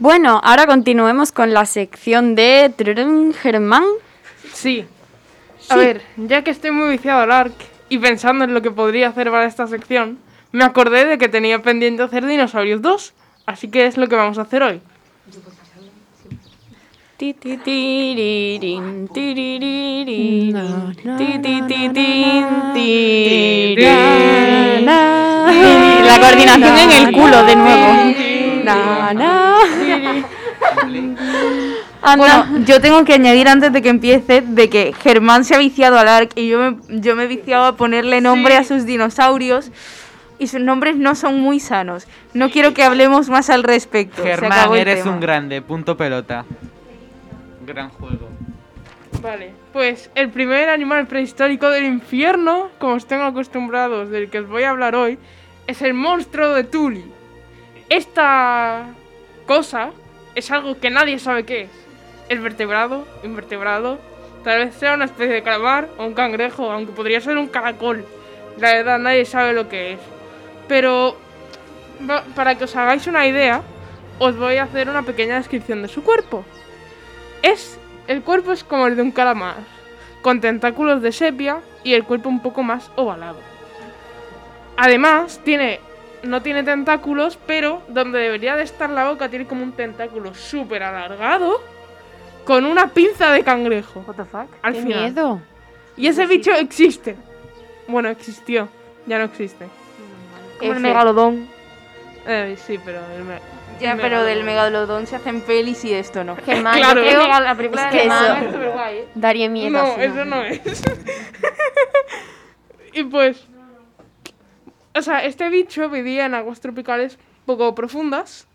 Bueno, ahora continuemos con la sección de Germán. Sí. A ver, ya que estoy muy viciado al ARC y pensando en lo que podría hacer para esta sección, me acordé de que tenía pendiente hacer Dinosaurios 2, así que es lo que vamos a hacer hoy. La coordinación en el culo de nuevo. Na, na. Bueno, yo tengo que añadir antes de que empiece de que Germán se ha viciado al ARC y yo me, yo me he viciado a ponerle nombre a sus dinosaurios y sus nombres no son muy sanos. No quiero que hablemos más al respecto. Germán, eres tema. un grande, punto pelota. Gran juego. Vale, pues el primer animal prehistórico del infierno, como estén acostumbrados, del que os voy a hablar hoy, es el monstruo de Tuli. Esta cosa es algo que nadie sabe qué es. Es vertebrado, invertebrado, tal vez sea una especie de calamar o un cangrejo, aunque podría ser un caracol. La verdad, nadie sabe lo que es. Pero para que os hagáis una idea, os voy a hacer una pequeña descripción de su cuerpo. Es el cuerpo es como el de un calamar, con tentáculos de sepia y el cuerpo un poco más ovalado. Además, tiene no tiene tentáculos, pero donde debería de estar la boca tiene como un tentáculo súper alargado con una pinza de cangrejo. What the fuck? Al ¡Qué final. miedo! Y ese bicho existe. Bueno, existió. Ya no existe. Como el megalodón. Eh, sí, pero el me- Ya, el pero del megalodón. se hacen pelis y esto no. Germán, Claro. yo creo que la película Es de que Germán eso- es ¿eh? Daría miedo. No, así, eso no es. y pues. O sea, este bicho vivía en aguas tropicales poco profundas.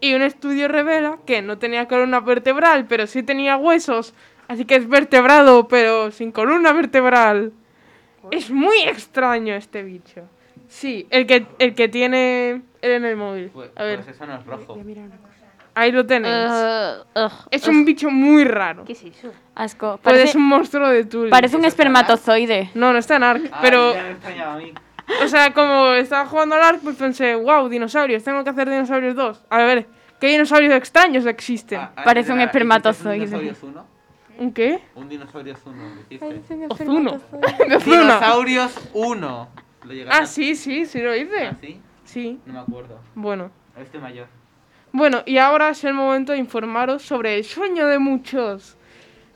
Y un estudio revela que no tenía columna vertebral, pero sí tenía huesos. Así que es vertebrado, pero sin columna vertebral. Es muy extraño este bicho. Sí, el que, el que tiene él en el móvil. Pues, A ver, pues eso no es rojo. ahí lo tenéis. Uh, ugh, es un bicho muy raro. ¿Qué es eso? asco. Pues Parece, es un monstruo de Tuli. parece un espermatozoide. No, no está en Ark, Ah, pero... ya me extrañaba a mí. O sea, como estaba jugando al Ark, pues pensé, wow, dinosaurios, tengo que hacer dinosaurios 2. A ver, ¿qué dinosaurios extraños existen? Ah, ah, Parece un espera, espermatozoide. ¿hiciste ¿Un dinosaurio Zuno? ¿Un qué? Un dinosaurio Zuno, dijiste. Ozuno. Zuna. Dinosaurios 1. ¿Lo llegaste Ah, sí, sí, sí lo hice. ¿Ah, sí? Sí, No me acuerdo. bueno. Este mayor. Bueno, y ahora es el momento de informaros sobre el sueño de muchos.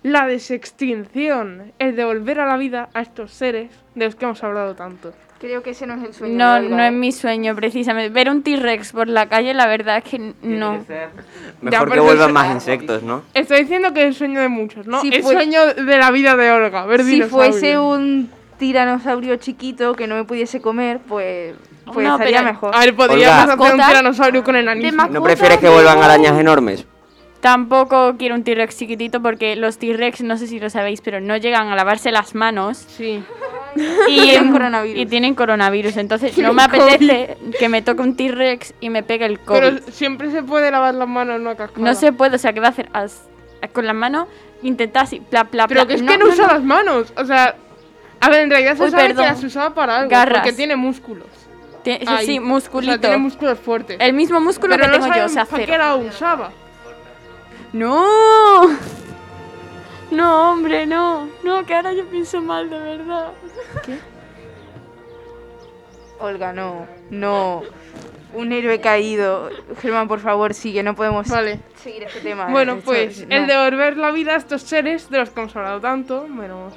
La desextinción, el de volver a la vida a estos seres de los que hemos hablado tanto. Creo que ese no es el sueño. No, de Olga, no es mi sueño, precisamente. Ver un T-Rex por la calle, la verdad es que no. Mejor que vuelvan más insectos, ¿no? Estoy diciendo que es el sueño de muchos, ¿no? Si el fue- sueño de la vida de Olga, ver Si fuese un tiranosaurio chiquito que no me pudiese comer, pues, pues No, estaría pero- mejor. A ver, podríamos Olga. hacer un tiranosaurio con enanismo. ¿No prefieres que vuelvan arañas enormes? Tampoco quiero un T-Rex chiquitito porque los T-Rex, no sé si lo sabéis, pero no llegan a lavarse las manos Sí. y, Tienen coronavirus. y tienen coronavirus. Entonces no me apetece que me toque un T-Rex y me pegue el COVID. Pero siempre se puede lavar las manos, no a cascada. No se puede, o sea, ¿qué va a hacer? As- con las manos intentar así, pla, pla, Pero pla. que es que no, usa las manos. O sea, a ver, en realidad se Uy, sabe perdón. que las usaba para algo. Garras. Porque tiene músculos. Sí, O musculito. sea, tiene músculos fuertes. el mismo músculo Pero que no tengo yo, o sea, para qué cero. la usaba. ¡No! No, hombre, no. No, que ahora yo pienso mal, de verdad. Olga, no, no. Un héroe caído. Germán, por favor, sigue, no podemos Vale. seguir este tema. ¿eh? Bueno, pues no. el devolver la vida a estos seres de los que hemos hablado tanto, menos.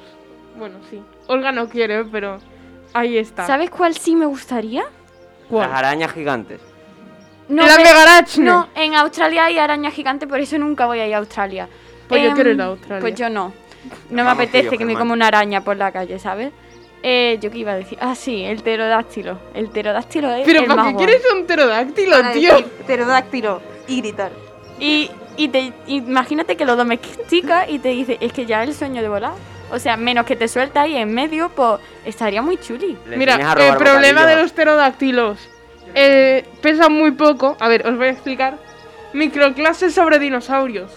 Bueno, sí. Olga no quiere, pero ahí está. ¿Sabes cuál sí me gustaría? ¿Cuál? Las arañas gigantes. No, pero-. No, en Australia hay araña gigante, por eso nunca voy a ir a Australia. Pues yo Em, quiero ir a Australia. Pues yo no. No me apetece que me coma una araña por la calle, ¿sabes? Eh, yo qué iba a decir. Ah, sí, el pterodáctilo. El pterodáctilo es Pero el ¿para más qué guay. quieres un pterodáctilo, Para tío? decir pterodáctilo y gritar. Y, y te, imagínate que lo domestica y te dice, es que ya es el sueño de volar. O sea, menos que te suelta ahí en medio, pues estaría muy chuli. Le Mira, enseñas a el problema de los pterodáctilos. Eh, pesan muy poco. A ver, os voy a explicar. Microclases sobre dinosaurios.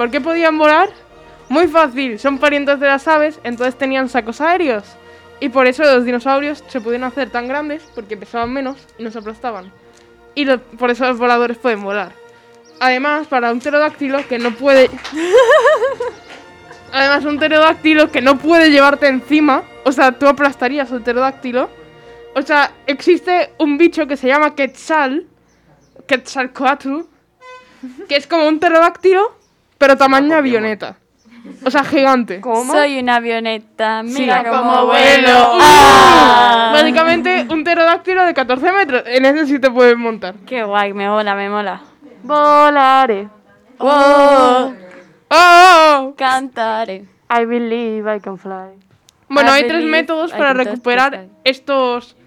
¿Por qué podían volar? Muy fácil, son parientes de las aves, entonces tenían sacos aéreos. Y por eso los dinosaurios se pudieron hacer tan grandes, porque pesaban menos y no se aplastaban. Y por eso los voladores pueden volar. Además, para un pterodáctilo que no puede. Además, un pterodáctilo que no puede llevarte encima. O sea, tú aplastarías un pterodáctilo. O sea, existe un bicho que se llama Quetzal. Quetzalcoatl. Que es como un pterodáctilo, pero tamaño avioneta. O sea, gigante. Soy una avioneta, mira cómo cómo vuelo. ¡Uh! ¡Ah! Básicamente, un pterodáctilo de 14 metros. En ese sí te puedes montar. Qué guay, me mola, me mola. Volaré. Oh, ¡Oh! cantaré. I believe I can fly. Bueno, I hay tres métodos I para recuperar estos,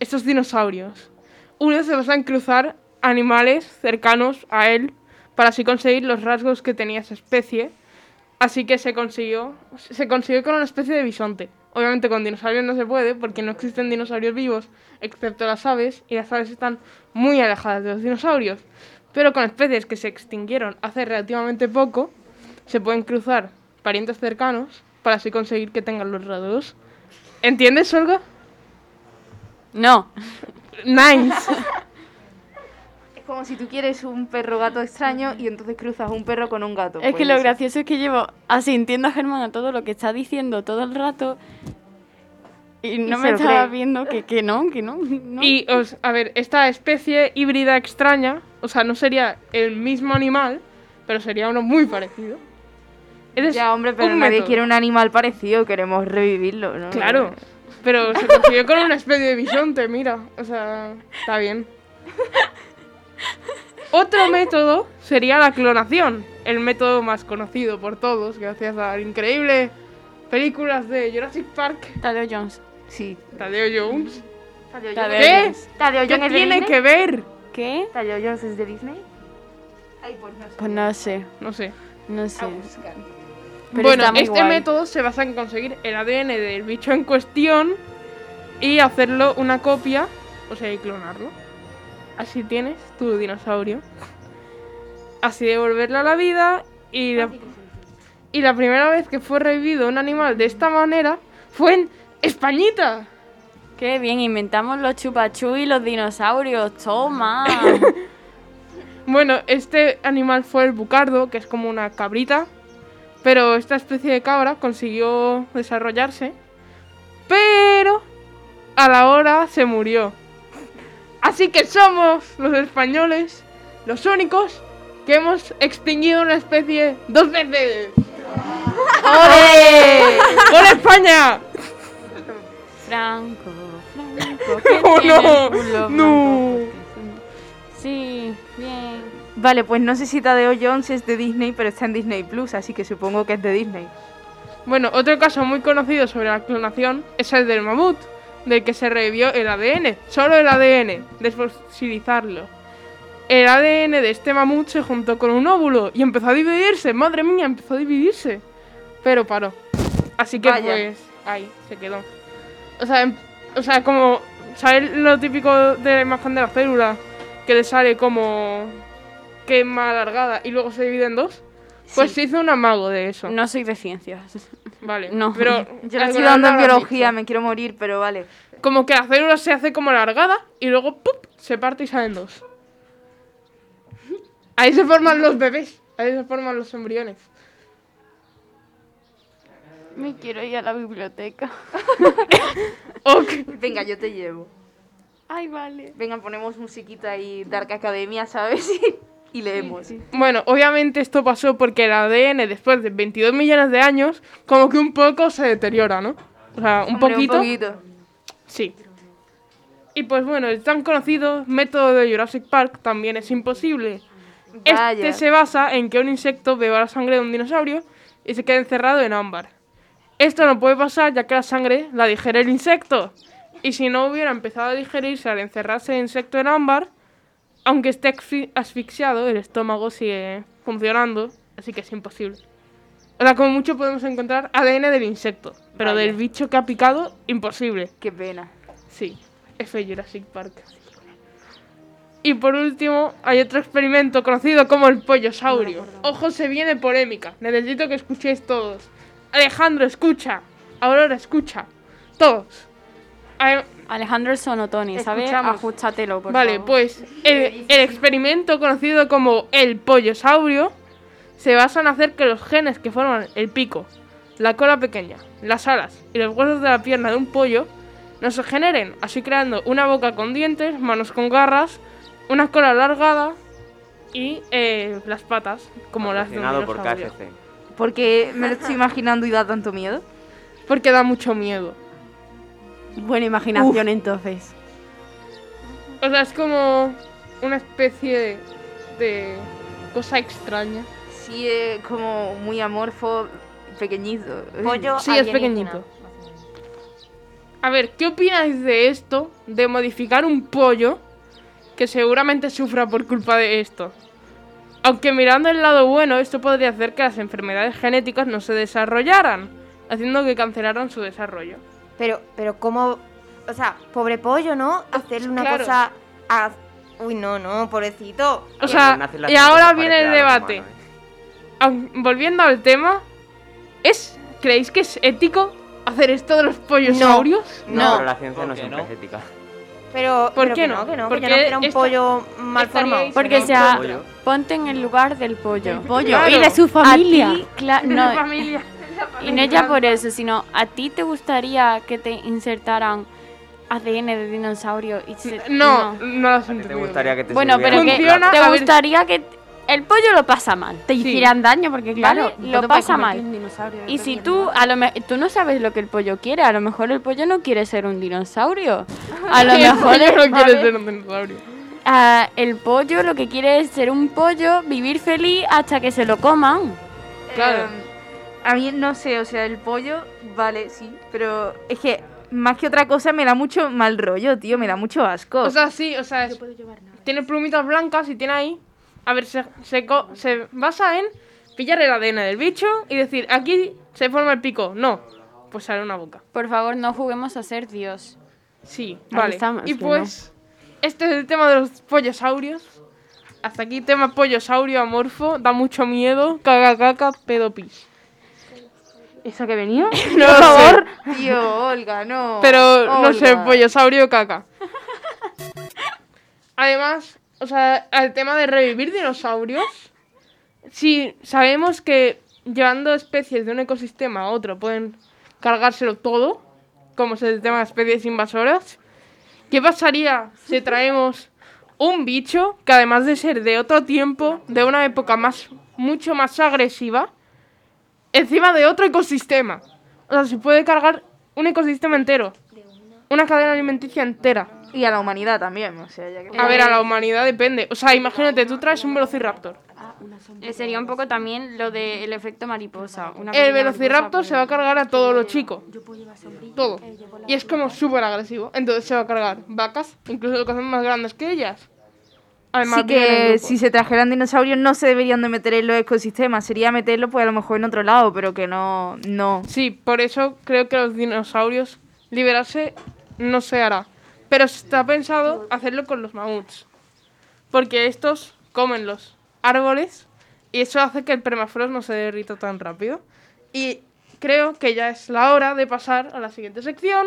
estos dinosaurios. Uno se basa en cruzar animales cercanos a él para así conseguir los rasgos que tenía esa especie. Así que se consiguió, se consiguió con una especie de bisonte. Obviamente con dinosaurios no se puede porque no existen dinosaurios vivos excepto las aves y las aves están muy alejadas de los dinosaurios. Pero con especies que se extinguieron hace relativamente poco se pueden cruzar parientes cercanos para así conseguir que tengan los rasgos. ¿Entiendes, Olga? No. Nice. Es como si tú quieres un perro gato extraño y entonces cruzas un perro con un gato. Es que pues lo eso. gracioso es que llevo asintiendo a Germán a todo lo que está diciendo todo el rato y no se me estaba cree. viendo que, que no, que no. no. Y, os, a ver, esta especie híbrida extraña, o sea, no sería el mismo animal, pero sería uno muy parecido. Ese es Ya, hombre, pero nadie método. quiere un animal parecido, queremos revivirlo, ¿no? Claro, pero se consiguió con una especie de bisonte, mira, o sea, está bien. Otro método sería la clonación, el método más conocido por todos, gracias a increíbles películas de Jurassic Park. Tadeo Jones. Sí. Tadeo Jones. Tadeo Tadeo Jones. ¿Qué? Jones. ¿Tadeo ¿Qué es tiene que ver? ¿Qué? ¿Tadeo Jones es de Disney? Pues no sé, No sé. no sé. Pero bueno, está muy este guay. método se basa en conseguir el ADN del bicho en cuestión y hacerlo una copia, o sea, y clonarlo. Así tienes tu dinosaurio. Así devolverlo a la vida y la, y la primera vez que fue revivido un animal de esta manera fue en Españita. Qué bien, inventamos los chupachú y los dinosaurios, toma. Bueno, este animal fue el bucardo, que es como una cabrita, pero esta especie de cabra consiguió desarrollarse, pero a la hora se murió. Así que somos los españoles los únicos que hemos extinguido una especie dos veces. ¡Ole! ¡Por España! Franco, Franco, ¡Oh, tiene no! culo ¡No! Sí, bien. Vale, pues no sé si Tadeo Jones es de Disney, pero está en Disney Plus, así que supongo que es de Disney. Bueno, otro caso muy conocido sobre la clonación es el del mamut, del que se revivió el ADN, solo el ADN, desfosilizarlo. El ADN de este mamut se juntó con un óvulo y empezó a dividirse, madre mía, empezó a dividirse. Pero paró. Así que Vaya. pues ahí se quedó. O sea, em- o sea, como ¿sabes lo típico de la imagen de la célula que le sale como que es más alargada y luego se divide en dos? Pues Sí. se hizo un amago de eso. No soy de ciencias. Vale, No. pero Yo lo estoy dando en biología, me quiero morir, pero vale. Como que la célula se hace como alargada y luego ¡pup! se parte y salen dos. Ahí se forman los bebés, ahí se forman los embriones. Me quiero ir a la biblioteca. Ok. Venga, yo te llevo. Ay, vale. Venga, ponemos musiquita y Dark Academia, ¿sabes? y leemos. Bueno, obviamente esto pasó porque el ADN después de 22 millones de años como que un poco se deteriora, ¿no? O sea, un Hombre, poquito. Un poquito. Sí. Y pues bueno, el tan conocido método de Jurassic Park también es imposible. Vaya. Este se basa en que un insecto beba la sangre de un dinosaurio y se quede encerrado en ámbar. Esto no puede pasar ya que la sangre la digiere el insecto. Y si no hubiera empezado a digerirse al encerrarse el insecto en ámbar, aunque esté asfi- asfixiado, el estómago sigue funcionando, así que es imposible. O sea, como mucho podemos encontrar ADN del insecto, pero Vaya. del bicho que ha picado, imposible. Qué pena. Sí, F Jurassic Park. Y por último, hay otro experimento conocido como el pollosaurio. Ojo, se viene polémica. Necesito que escuchéis todos. Alejandro, escucha. Aurora, escucha. Todos. A- Alejandro el sonotone, ¿sabes? Ajústatelo, por vale, favor. pues el, el experimento conocido como el pollosaurio se basa en hacer que los genes que forman el pico, la cola pequeña, las alas y los huesos de la pierna de un pollo no se generen, así creando una boca con dientes, manos con garras, una cola alargada y eh, las patas como las de un por. KFC. Porque me lo estoy imaginando y da tanto miedo. Porque da mucho miedo. Buena imaginación, entonces. O sea, es como una especie de, de cosa extraña. Sí, es como muy amorfo, pequeñito. Pollo Sí, es pequeñito. A ver, ¿qué opináis de esto? De modificar un pollo que seguramente sufra por culpa de esto. Aunque mirando el lado bueno, esto podría hacer que las enfermedades genéticas no se desarrollaran, haciendo que cancelaran su desarrollo. Pero, pero ¿cómo? O sea, pobre pollo, ¿no? Hacerle una claro. cosa a... Uy, no, no, pobrecito. O sea, y ahora viene el debate. Aun- Volviendo al tema, ¿es ¿creéis que es ético hacer esto de los pollosaurios? No, pero la ciencia no siempre es ética. Pero, ¿Por pero qué que no? no, que no, Porque que no quiero un pollo mal formado. Porque sea, ponte en el lugar del pollo. pollo y de su familia. A ti, cla- De no, la familia. Y no ya por eso, sino a ti te gustaría que te insertaran ADN de dinosaurio y se- No, no lo siento. ¿Te gustaría que te Bueno, pero que te gustaría que el pollo lo pasa mal. Te hicieran daño porque, claro, ¿Vale? no lo pasa mal. Y si tú, a lo me- tú no sabes lo que el pollo quiere, a lo mejor el pollo no quiere ser un dinosaurio. A lo El mejor pollo no quiere ser un dinosaurio. Ah, el pollo lo que quiere es ser un pollo, vivir feliz hasta que se lo coman. Claro. Eh, a mí no sé, o sea, el pollo, vale, sí, pero es que más que otra cosa me da mucho mal rollo, tío, me da mucho asco. O sea, sí, o sea, es- tiene plumitas blancas y tiene ahí. A ver, se, se, co- se basa en pillar el ADN del bicho y decir, aquí se forma el pico. No, pues sale una boca. Por favor, no juguemos a ser Dios. Sí, Ahí vale. estamos, y pues, este es el tema de los pollosaurios. Hasta aquí tema pollosaurio amorfo, da mucho miedo, caga caca, pedo pis. ¿Eso que venía? No Por favor, sé. tío, Olga, no. Pero no sé, pollosaurio caca. Además, o sea, al tema de revivir dinosaurios, si sabemos que llevando especies de un ecosistema a otro pueden cargárselo todo, como es el tema de especies invasoras, ¿qué pasaría si traemos un bicho que además de ser de otro tiempo, de una época más mucho más agresiva, encima de otro ecosistema? O sea, se puede cargar un ecosistema entero. Una cadena alimenticia entera. Y a la humanidad también, o sea, ya que... A ver, a la humanidad depende. O sea, imagínate, tú traes un velociraptor. Eh, sería un poco también lo del efecto mariposa. una El velociraptor se va a cargar a todo lo chico. mariposa. Todo. Y es como súper agresivo. Entonces se va a cargar vacas, incluso cosas más grandes que ellas. Además, que si se trajeran dinosaurios no se deberían de meter en los ecosistemas, sería meterlo pues a lo mejor en otro lado, pero que no, no. Sí, por eso creo que los dinosaurios liberarse no se hará. Pero está pensado hacerlo con los mamuts. Porque estos comen los árboles y eso hace que el permafrost no se derrita tan rápido. Y creo que ya es la hora de pasar a la siguiente sección.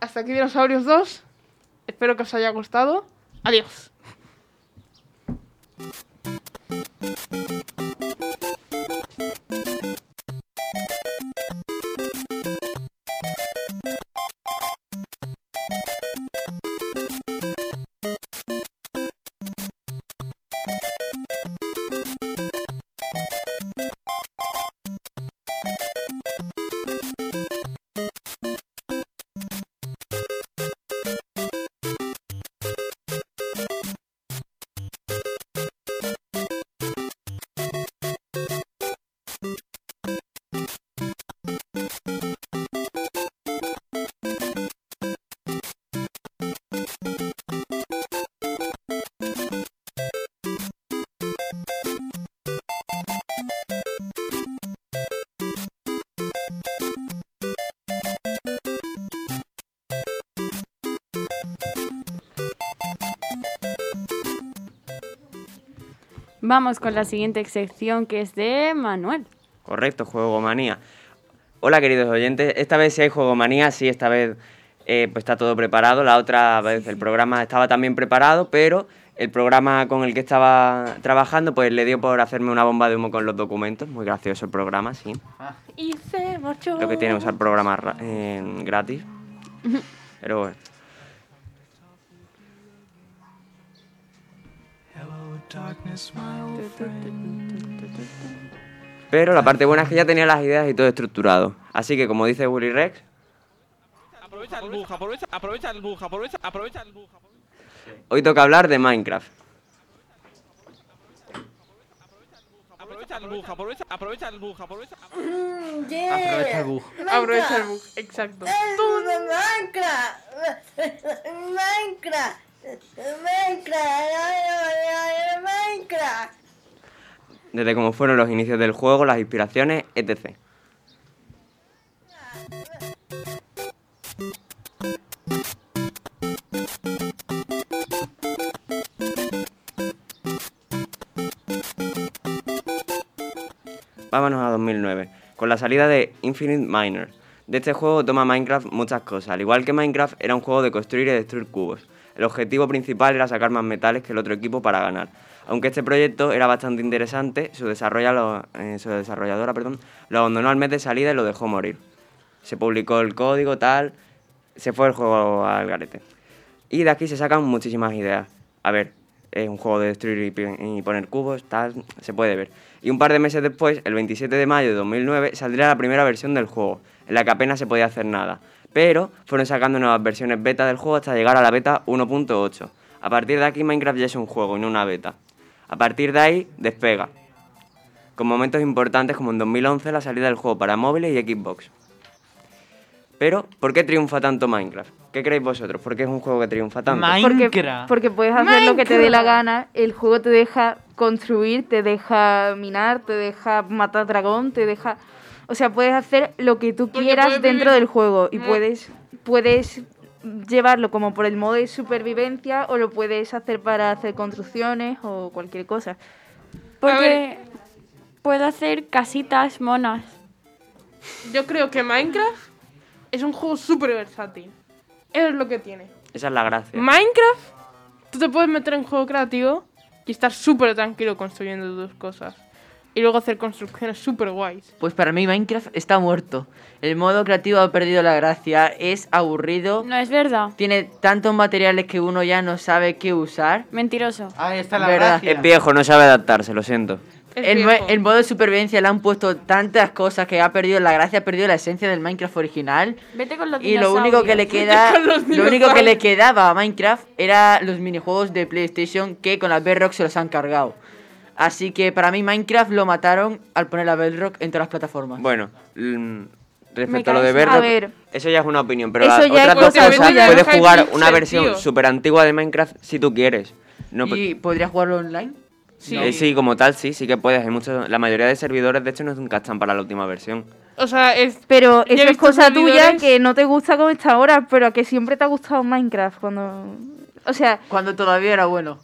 Hasta aquí Dinosaurios 2. Espero que os haya gustado. Adiós. あ。Vamos con la siguiente sección que es de Manuel. Correcto, Juegomanía. Hola queridos oyentes, esta vez sí hay Juegomanía, sí, esta vez eh, pues está todo preparado. La otra vez el programa estaba también preparado, pero el programa con el que estaba trabajando pues le dio por hacerme una bomba de humo con los documentos. Muy gracioso el programa, sí. Y se marchó. Lo que tiene usar programas ra- eh, gratis. Pero bueno. Pero la parte buena es que ya tenía las ideas y todo estructurado. Así que como dice Willy Rex, Aprovecha el bug, aprovecha, aprovecha el bug, aprovecha, aprovecha el bug. hoy toca hablar de Minecraft. Aprovecha el bug, aprovecha, aprovecha el bug, aprovecha. Aprovecha el bug. Aprovecha el bug, exacto. Minecraft. Minecraft. Desde cómo fueron los inicios del juego, las inspiraciones, etc. Vámonos a 2009, con la salida de Infinite Miner. De este juego toma Minecraft muchas cosas. Al igual que Minecraft, era un juego de construir y destruir cubos. El objetivo principal era sacar más metales que el otro equipo para ganar. Aunque este proyecto era bastante interesante, eh, su desarrolladora perdón, lo abandonó al mes de salida y lo dejó morir. Se publicó el código, tal, se fue el juego al garete. Y de aquí se sacan muchísimas ideas. A ver, es un juego de destruir y poner cubos, tal, se puede ver. Y un par de meses después, el 27 de mayo de 2009, saldría la primera versión del juego, en la que apenas se podía hacer nada. Pero fueron sacando nuevas versiones beta del juego hasta llegar a la beta 1.8. A partir de aquí Minecraft ya es un juego y no una beta. A partir de ahí despega. Con momentos importantes como en 2011 la salida del juego para móviles y Xbox. Pero, ¿por qué triunfa tanto Minecraft? ¿Qué creéis vosotros? ¿Por qué es un juego que triunfa tanto? Porque, porque puedes hacer lo que te dé la gana, el juego te deja construir, te deja minar, te deja matar dragón, te deja... O sea, puedes hacer lo que tú quieras dentro vivir- del juego y Mm. puedes, puedes llevarlo como por el modo de supervivencia o lo puedes hacer para hacer construcciones o cualquier cosa. Porque puedo hacer casitas monas. Yo creo que Minecraft es un juego súper versátil. Eso es lo que tiene. Esa es la gracia. Minecraft, tú te puedes meter en juego creativo y estar súper tranquilo construyendo tus cosas. Y luego hacer construcciones súper guays. Pues para mí Minecraft está muerto. El modo creativo ha perdido la gracia, es aburrido. No es verdad. Tiene tantos materiales que uno ya no sabe qué usar. Mentiroso. Ahí está la ¿Verdad? gracia. Es viejo, no sabe adaptarse, lo siento. El, el modo de supervivencia le han puesto tantas cosas que ha perdido la gracia, ha perdido la esencia del Minecraft original. Vete con los Y lo único que le queda, Vete con los lo único que le quedaba a Minecraft era los minijuegos de PlayStation que con la Bedrock se los han cargado. Así que para mí Minecraft lo mataron al poner la Bedrock en todas las plataformas. Bueno, mm, respecto a lo de Bedrock, a ver. eso ya es una opinión, pero Eso la- ya es otras dos cosa cosas, puedes jugar una pixel, versión súper antigua de Minecraft si tú quieres. No, ¿Y podrías jugarlo online? sí. sí, como tal, sí, sí que puedes. Hay muchos, la mayoría de servidores, de hecho, nunca están para la última versión. O sea, es. Pero eso es cosa tuya que no te gusta como está ahora, pero a que siempre te ha gustado Minecraft cuando... O sea... Cuando todavía era bueno.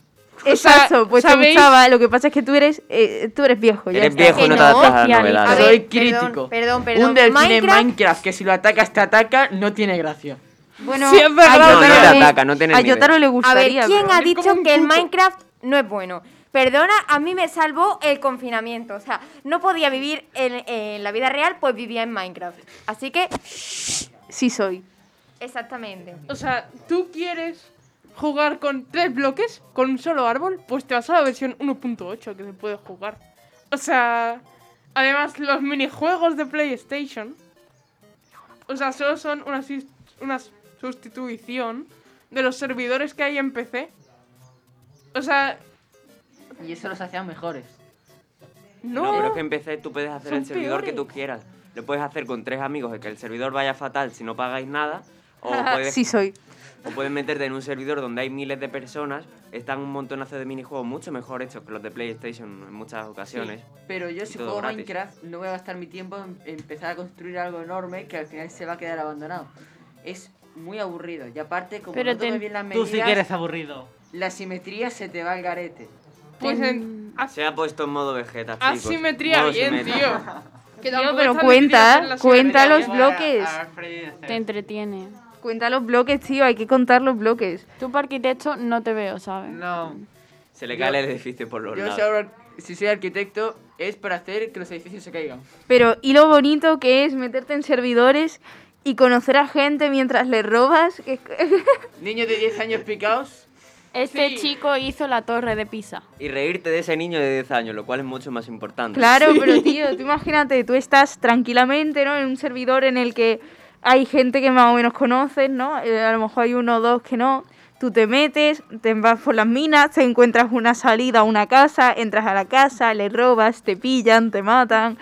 Exacto, pues ¿sabéis? te gustaba. Lo que pasa es que tú eres, eh, tú eres viejo. ya Eres está. viejo y no te adaptas a las novedades. Soy perdón, crítico. perdón, perdón. Un delfín en Minecraft- Minecraft que si lo atacas te ataca, no tiene gracia. Bueno, Sí, es verdad. a No, no te ataca, no tienes A. Yotaro le A ver, gustaría. ¿quién ha dicho que el Minecraft no es bueno? Perdona, a mí me salvó el confinamiento. O sea, no podía vivir en, en la vida real, pues vivía en Minecraft. Así que, Sí soy. exactamente. O sea, tú quieres jugar con tres bloques, con un solo árbol, pues te vas a la versión 1.8 que se puede jugar. O sea, además los minijuegos de PlayStation, o sea, solo son una, una sustitución de los servidores que hay en PC. O sea, Y eso los hacían mejores. no. pero es que en PC tú puedes hacer el servidor que tú quieras. Lo puedes hacer con tres amigos, que el servidor vaya fatal si no pagáis nada. O puedes, Sí soy. O puedes meterte en un servidor donde hay miles de personas. Están un montonazo de minijuegos mucho mejor hechos que los de PlayStation en muchas ocasiones. Pero yo si juego gratis. Minecraft no voy a gastar mi tiempo en empezar a construir algo enorme que al final se va a quedar abandonado. Es muy aburrido. Y aparte, como Pero no ten- bien las Tú medidas, sí que eres aburrido. la simetría se te va al garete. Pues en Se ha puesto en modo Vegeta, chicos. asimetría Modo bien, simétrico. tío. Que Tío, pero cuenta, cuenta simetría. los bloques. Te entretiene. Cuenta los bloques, tío, hay que contar los bloques. Tú para arquitecto no te veo, ¿sabes? No. Se le Yo- cae el edificio por los Yo lados. si, ahora- si soy arquitecto es para hacer que los edificios se caigan. Pero, ¿y lo bonito que es meterte en servidores y conocer a gente mientras le robas? Niños de 10 años picados. Este chico hizo la torre de Pisa. Y reírte de ese niño de 10 años, lo cual es mucho más importante. Claro, pero tío, tú imagínate, tú estás tranquilamente, ¿no? En un servidor en el que hay gente que más o menos conoces, ¿no? Eh, a lo mejor hay uno o dos que no. Tú te metes, te vas por las minas, te encuentras una salida a una casa, entras a la casa, le robas, te pillan, te matan,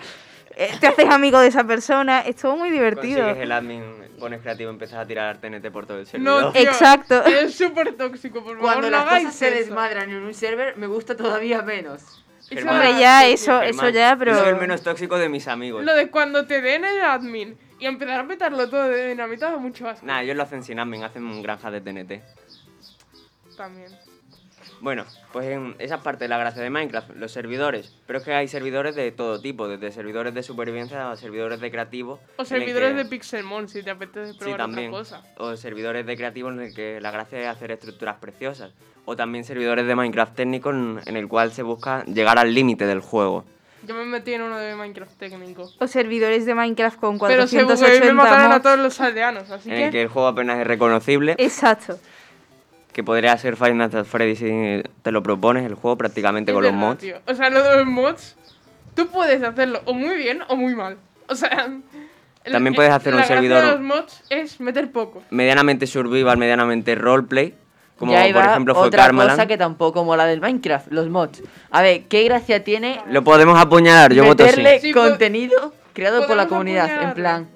eh, te haces amigo de esa persona. Es todo muy divertido. Consigues el admin, pones creativo, empiezas a tirar TNT por todo el No, servidor. tío, Exacto. Es súper tóxico, por favor, Cuando no las hagáis cosas se eso. desmadran en un server, me gusta todavía menos. Germán, Hombre, ya, eso, Germán, eso ya, pero... Soy el menos tóxico de mis amigos. Lo de cuando te den el admin y empezar a petarlo todo de dinamita mucho asco. Nah, ellos lo hacen sin admin, hacen granja de TNT. También. Bueno, pues en esa es parte de la gracia de Minecraft, los servidores. Pero es que hay servidores de todo tipo, desde servidores de supervivencia a servidores de creativo. O servidores que- de Pixelmon si te apetece Sí, probar también. otra cosa. O servidores de creativo en el que la gracia es hacer estructuras preciosas. O también servidores de Minecraft técnico en, en el cual se busca llegar al límite del juego. Yo me metí en uno de Minecraft técnico. O servidores de Minecraft con Pero se 480 me mataron a todos los aldeanos, así En que... el que el juego apenas es reconocible. Exacto. Que podría ser Five Nights at Freddy si te lo propones, el juego prácticamente Es con los mods. tío. O sea, lo de los mods, tú puedes hacerlo o muy bien o muy mal. O sea... el- También puedes hacer la un servidor- de los mods es meter poco. Medianamente survival, medianamente roleplay. Como ya por ejemplo fue otra Karmaland. cosa que tampoco mola del Minecraft, los mods. A ver, ¿qué gracia tiene Lo podemos apuñalar, yo voto sí. contenido creado por la comunidad? En plan...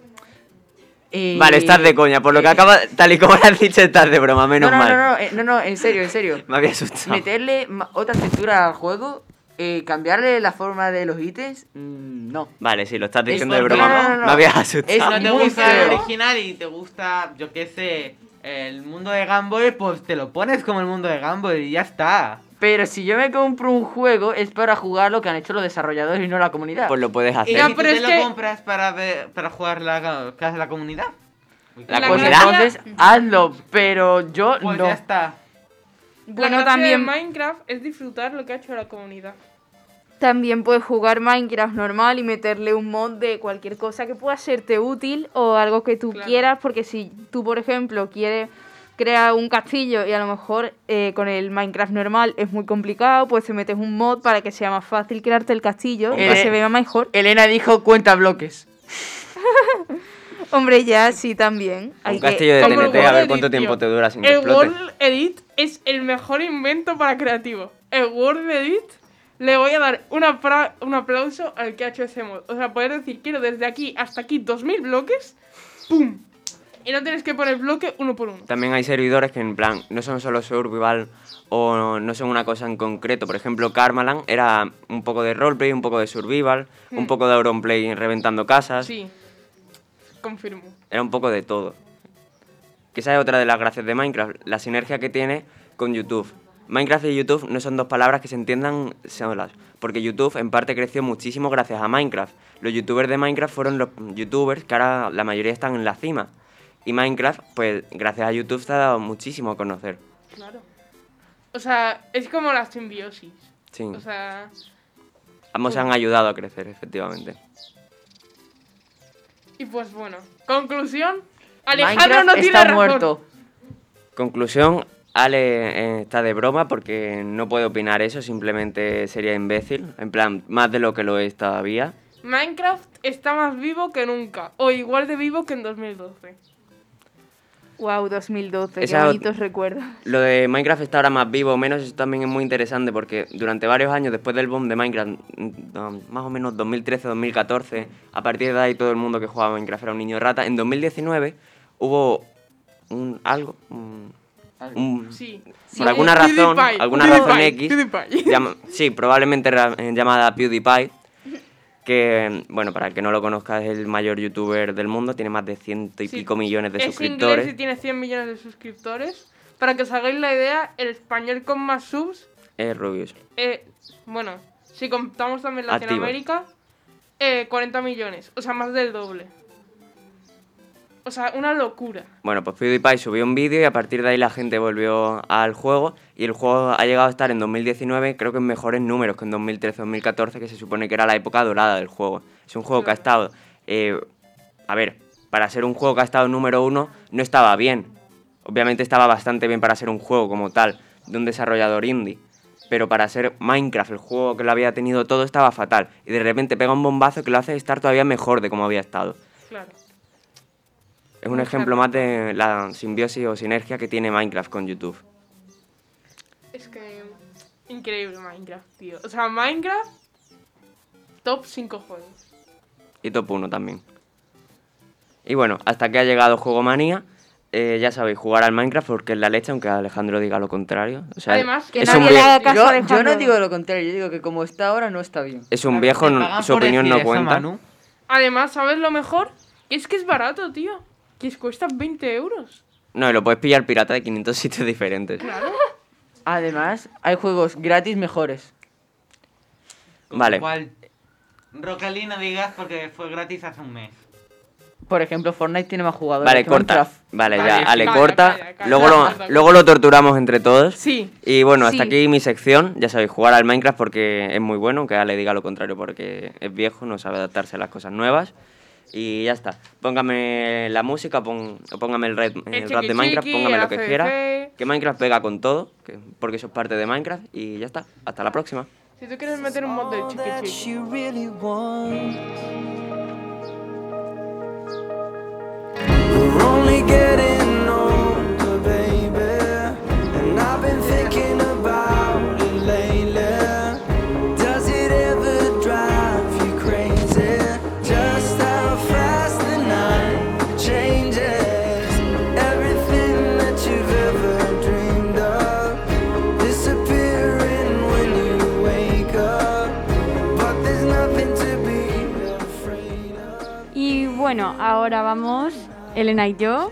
eh, Vale, estás de coña. Por lo que acaba, tal y como lo has dicho, estás de broma, menos no, no, mal. No, no, eh, no, no, en serio, en serio. Me había asustado. Meterle otra textura al juego, eh, cambiarle la forma de los ítems, mm, no. Vale, sí, lo estás Es diciendo de broma. no, no, no, no. Me habías Es asustado. no te gusta el original y te gusta, yo qué sé, el mundo de Gamboy, pues te lo pones como el mundo de Gamboy y ya está. Pero si yo me compro un juego es para jugar lo que han hecho los desarrolladores y no la comunidad. Pues lo puedes Y hacer. Ya, tú pero te es lo compras para, ver, para jugar la, la comunidad. La La pues comunidad. entonces hazlo, pero yo Pues no. ya está. Bueno, la también- de Minecraft es disfrutar lo que ha hecho la comunidad. También puedes jugar Minecraft normal y meterle un mod de cualquier cosa que pueda serte útil o algo que tú Claro. quieras, porque si tú, por ejemplo, quieres crear un castillo y a lo mejor eh, con el Minecraft normal es muy complicado, pues te metes un mod para que sea más fácil crearte el castillo y Eh, que se vea mejor. Elena dijo cuenta bloques. Hombre, ya sí también. Hay Un que- castillo de TNT, a ver cuánto Edit, tiempo tío. te dura sin que El explote. World Edit es el mejor invento para creativo. El World Edit le voy a dar un, aplauso al que ha hecho ese mod. O sea, poder decir, quiero desde aquí hasta aquí 2000 bloques, ¡pum! Y no tienes que poner bloque uno por uno. También hay servidores que en plan no son solo survival o no son una cosa en concreto. Por ejemplo, Karmaland era un poco de roleplay, un poco de survival, un Hmm. poco de Auronplay reventando casas. Sí, confirmo. Era un poco de todo. Que esa es otra de las gracias de Minecraft, la sinergia que tiene con YouTube. Minecraft y YouTube no son dos palabras que se entiendan solas, porque YouTube en parte creció muchísimo gracias a Minecraft. Los youtubers de Minecraft fueron los youtubers que ahora la mayoría están en la cima. Y Minecraft, pues gracias a YouTube se ha dado muchísimo a conocer. Claro. O sea, es como la simbiosis. Sí. O sea, Ambos se han ayudado a crecer, efectivamente. y pues bueno. Conclusión. Alejandro Minecraft no tiene está razón. muerto. Conclusión, Ale eh, está de broma porque no puede opinar eso, simplemente sería imbécil. En plan, más de lo que lo es todavía. Minecraft está más vivo que nunca. O igual de vivo que en 2012. Wow, 2012, Esa- qué bonitos recuerdos. Lo de Minecraft está ahora más vivo o menos, eso también es muy interesante porque durante varios años después del boom de Minecraft, mm, más o menos 2013-2014, a partir de ahí todo el mundo que jugaba a Minecraft era un niño rata. En 2019 hubo un algo, un- un- Sí. por Sí, alguna eh, razón, PewDiePie, alguna PewDiePie, razón X, PewDiePie. llama- sí, probablemente ra- eh, llamada PewDiePie, que, bueno, para el que no lo conozca, es el mayor youtuber del mundo, tiene más de ciento y Sí. pico millones de es suscriptores. inglés y tiene 100 millones de suscriptores. Para que os hagáis la idea, el español con más subs, Es Rubius. eh, bueno, si contamos también. Latinoamérica, eh, 40 millones. O sea, más del doble. O sea, una locura. Bueno, pues PewDiePie subió un vídeo y a partir de ahí la gente volvió al juego y el juego ha llegado a estar en 2019 creo que en mejores números que en 2013-2014 que se supone que era la época dorada del juego. Es un juego que ha estado, eh, a ver, para ser un juego que ha estado número uno no estaba bien. Obviamente estaba bastante bien para ser un juego como tal, de un desarrollador indie. Pero para ser Minecraft, el juego que lo había tenido todo, estaba fatal. Y de repente pega un bombazo que lo hace estar todavía mejor de como había estado. Claro. Es un ejemplo más de la simbiosis o sinergia que tiene Minecraft con YouTube. Es que. Increíble Minecraft, tío. O sea, Minecraft. Top 5 juegos. Y top 1 también. Y bueno, hasta que ha llegado Juego Manía. eh, ya sabéis, jugar al Minecraft porque es la leche, aunque Alejandro diga lo contrario. O sea, Además, Que es nadie un, le haga caso a yo, yo no digo lo contrario, yo digo que como está ahora no está bien. es un viejo, no- su opinión no cuenta. Además, ¿sabes lo mejor? Es que es barato, tío. Que es- cuesta 20 euros. No, y lo puedes pillar pirata de 500 sitios diferentes. Claro. Además, hay juegos gratis mejores. Vale. Igual, Rocali no digas porque fue gratis hace un mes. Por ejemplo, Fortnite tiene más jugadores. Vale, que corta. Minecraft. Vale, Vale, ya. Ale, Calla, corta. calla, calla. luego, lo, luego lo torturamos entre todos. Sí. Y bueno, hasta Sí. aquí mi sección. Ya sabéis, jugar al Minecraft porque es muy bueno, aunque Ale diga lo contrario porque es viejo, no sabe adaptarse a las cosas nuevas. Y ya está. Póngame la música, pon- o póngame el, red- el El rap de Minecraft, chiqui, póngame lo que quiera. Que Minecraft pega con todo, que- porque eso es parte de Minecraft. Y ya está. Hasta la próxima. Si tú quieres meter un mod del chiqui chiqui. We're only getting bueno, ahora vamos, Elena y yo.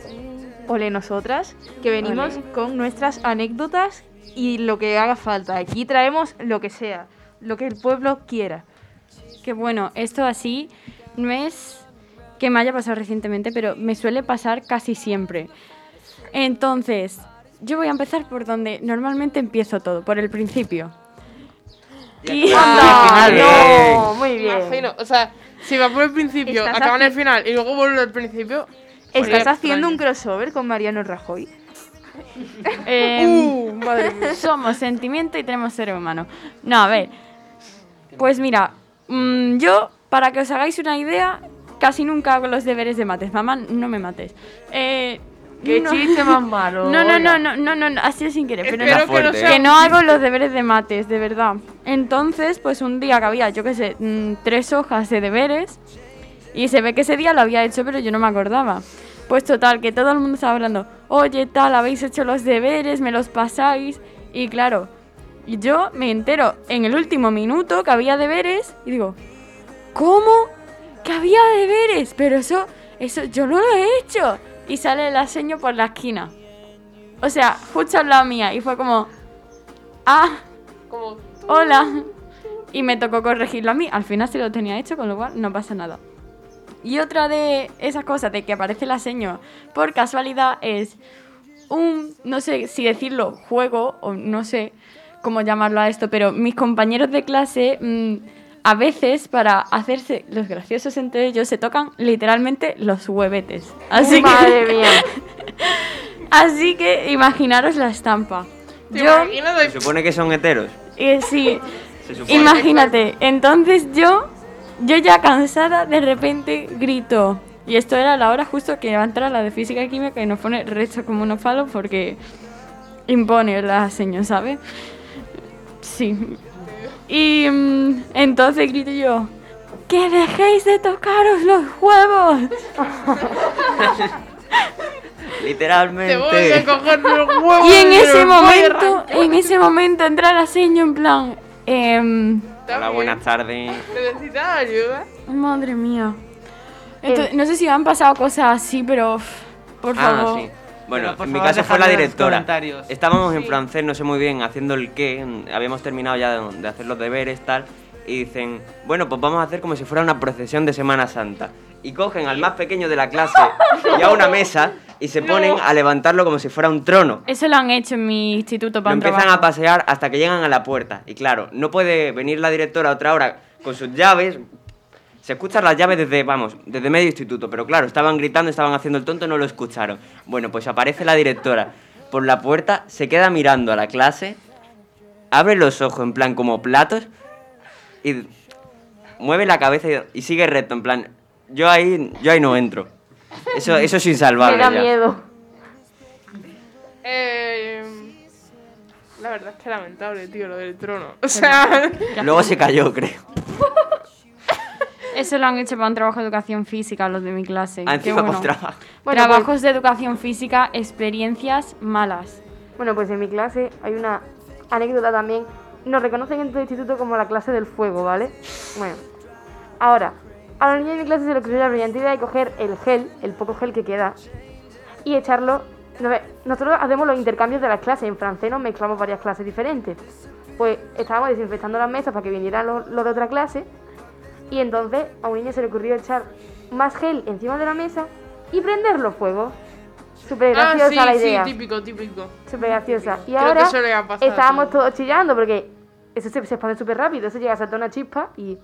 Ole nosotras, que venimos Ole. con nuestras anécdotas y lo que haga falta. Aquí traemos lo que sea, lo que el pueblo quiera. Que bueno, esto así no es que me haya pasado recientemente, pero me suele pasar casi siempre. Entonces, yo voy a empezar por donde normalmente empiezo todo, por el principio. Y... Anda, Bien. no, muy bien. Imagino, o sea, si va por el principio, acaba en el final y luego vuelve al principio. ¿Estás sería haciendo un crossover con Mariano Rajoy? Em, Uh, madre mía. Somos sentimiento y tenemos ser humano. No, a ver. Pues mira, mm, yo, para que os hagáis una idea, casi nunca hago los deberes de mates. Mamá, no me mates. Eh, Qué chiste más malo, No, no, no, no, no, no, no, así sin querer. Pero Espero no, que no sea que no hago los deberes de mates, de verdad. Entonces, pues un día que había, yo qué sé, mm, tres hojas de deberes y se ve que ese día lo había hecho, pero yo no me acordaba. Pues total, que todo el mundo estaba hablando, oye, tal, habéis hecho los deberes, me los pasáis. Y claro, y yo me entero en el último minuto que había deberes y digo, ¿cómo? Que había deberes, pero eso, eso yo no lo he hecho. Y sale la seño por la esquina. O sea, justo al lado mía. Y fue como, ah, Como, hola. Y me tocó corregirlo a mí. Al final se lo tenía hecho, con lo cual no pasa nada. Y otra de esas cosas de que aparece la seño por casualidad es un, no sé si decirlo, juego o no sé cómo llamarlo a esto, pero mis compañeros de clase mm, a veces para hacerse los graciosos entre ellos se tocan literalmente los huevetes. Así que, Madre mía. así que imaginaros la estampa. ¿te Yo, de- Se supone que son heteros. eh, sí, Se supone. Imagínate, entonces yo, yo ya cansada, de repente grito. Y esto era la hora justo que va a entrar la de física y química y nos pone resto como unos palos porque impone la seño, ¿sabes? Sí. Y mm, entonces grito yo, ¡que dejéis de tocaros los huevos! Literalmente. Te voy a coger los huevos. Y en ese momento, en ese momento entra la seño en plan, em, Hola, buenas tardes. ¿Necesitas ayuda? Madre mía. Entonces, no sé si me han pasado cosas así, pero por Ah, favor. sí. Bueno, en mi caso fue la directora. Estábamos en francés, no sé muy bien, haciendo el qué. Habíamos terminado ya de, de hacer los deberes, tal. Y dicen, bueno, pues vamos a hacer como si fuera una procesión de Semana Santa. y cogen al más pequeño de la clase y a una mesa y se ponen a levantarlo como si fuera un trono. Eso lo han hecho en mi instituto Lo para un empiezan trabajo. a pasear hasta que llegan a la puerta. Y claro, no puede venir la directora a otra hora con sus llaves. Se escuchan las llaves desde, vamos, desde medio instituto. Pero claro, estaban gritando, estaban haciendo el tonto, no lo escucharon. Bueno, pues aparece la directora por la puerta, se queda mirando a la clase, abre los ojos en plan como platos y mueve la cabeza y, y sigue recto, en plan, yo ahí, yo ahí no entro. Eso, eso es insalvable. Me da ya. miedo. Eh, la verdad es que lamentable, tío, lo del trono. O sea, Luego se cayó, creo. Eso lo han hecho para un trabajo de educación física los de mi clase. Ah, encima bueno. con trabajo. Bueno, Trabajos pues- de educación física, experiencias malas. Bueno, pues en mi clase hay una anécdota también. Nos reconocen en todo el instituto como la clase del fuego, ¿vale? Bueno, ahora, a los niños de mi clase se les ocurrió la brillante idea de coger el gel, el poco gel que queda, y echarlo. Nosotros hacemos los intercambios de las clases. En francés nos mezclamos varias clases diferentes. Pues estábamos desinfectando las mesas para que vinieran los, los de otra clase. Y entonces a un niño se le ocurrió echar más gel encima de la mesa y prenderlo fuego. Súper ah, graciosa sí, la sí, idea. típico, típico. Súper graciosa. Y Creo ahora estábamos sí. todos chillando porque eso se, se expande súper rápido. Eso llega a saltar una chispa y.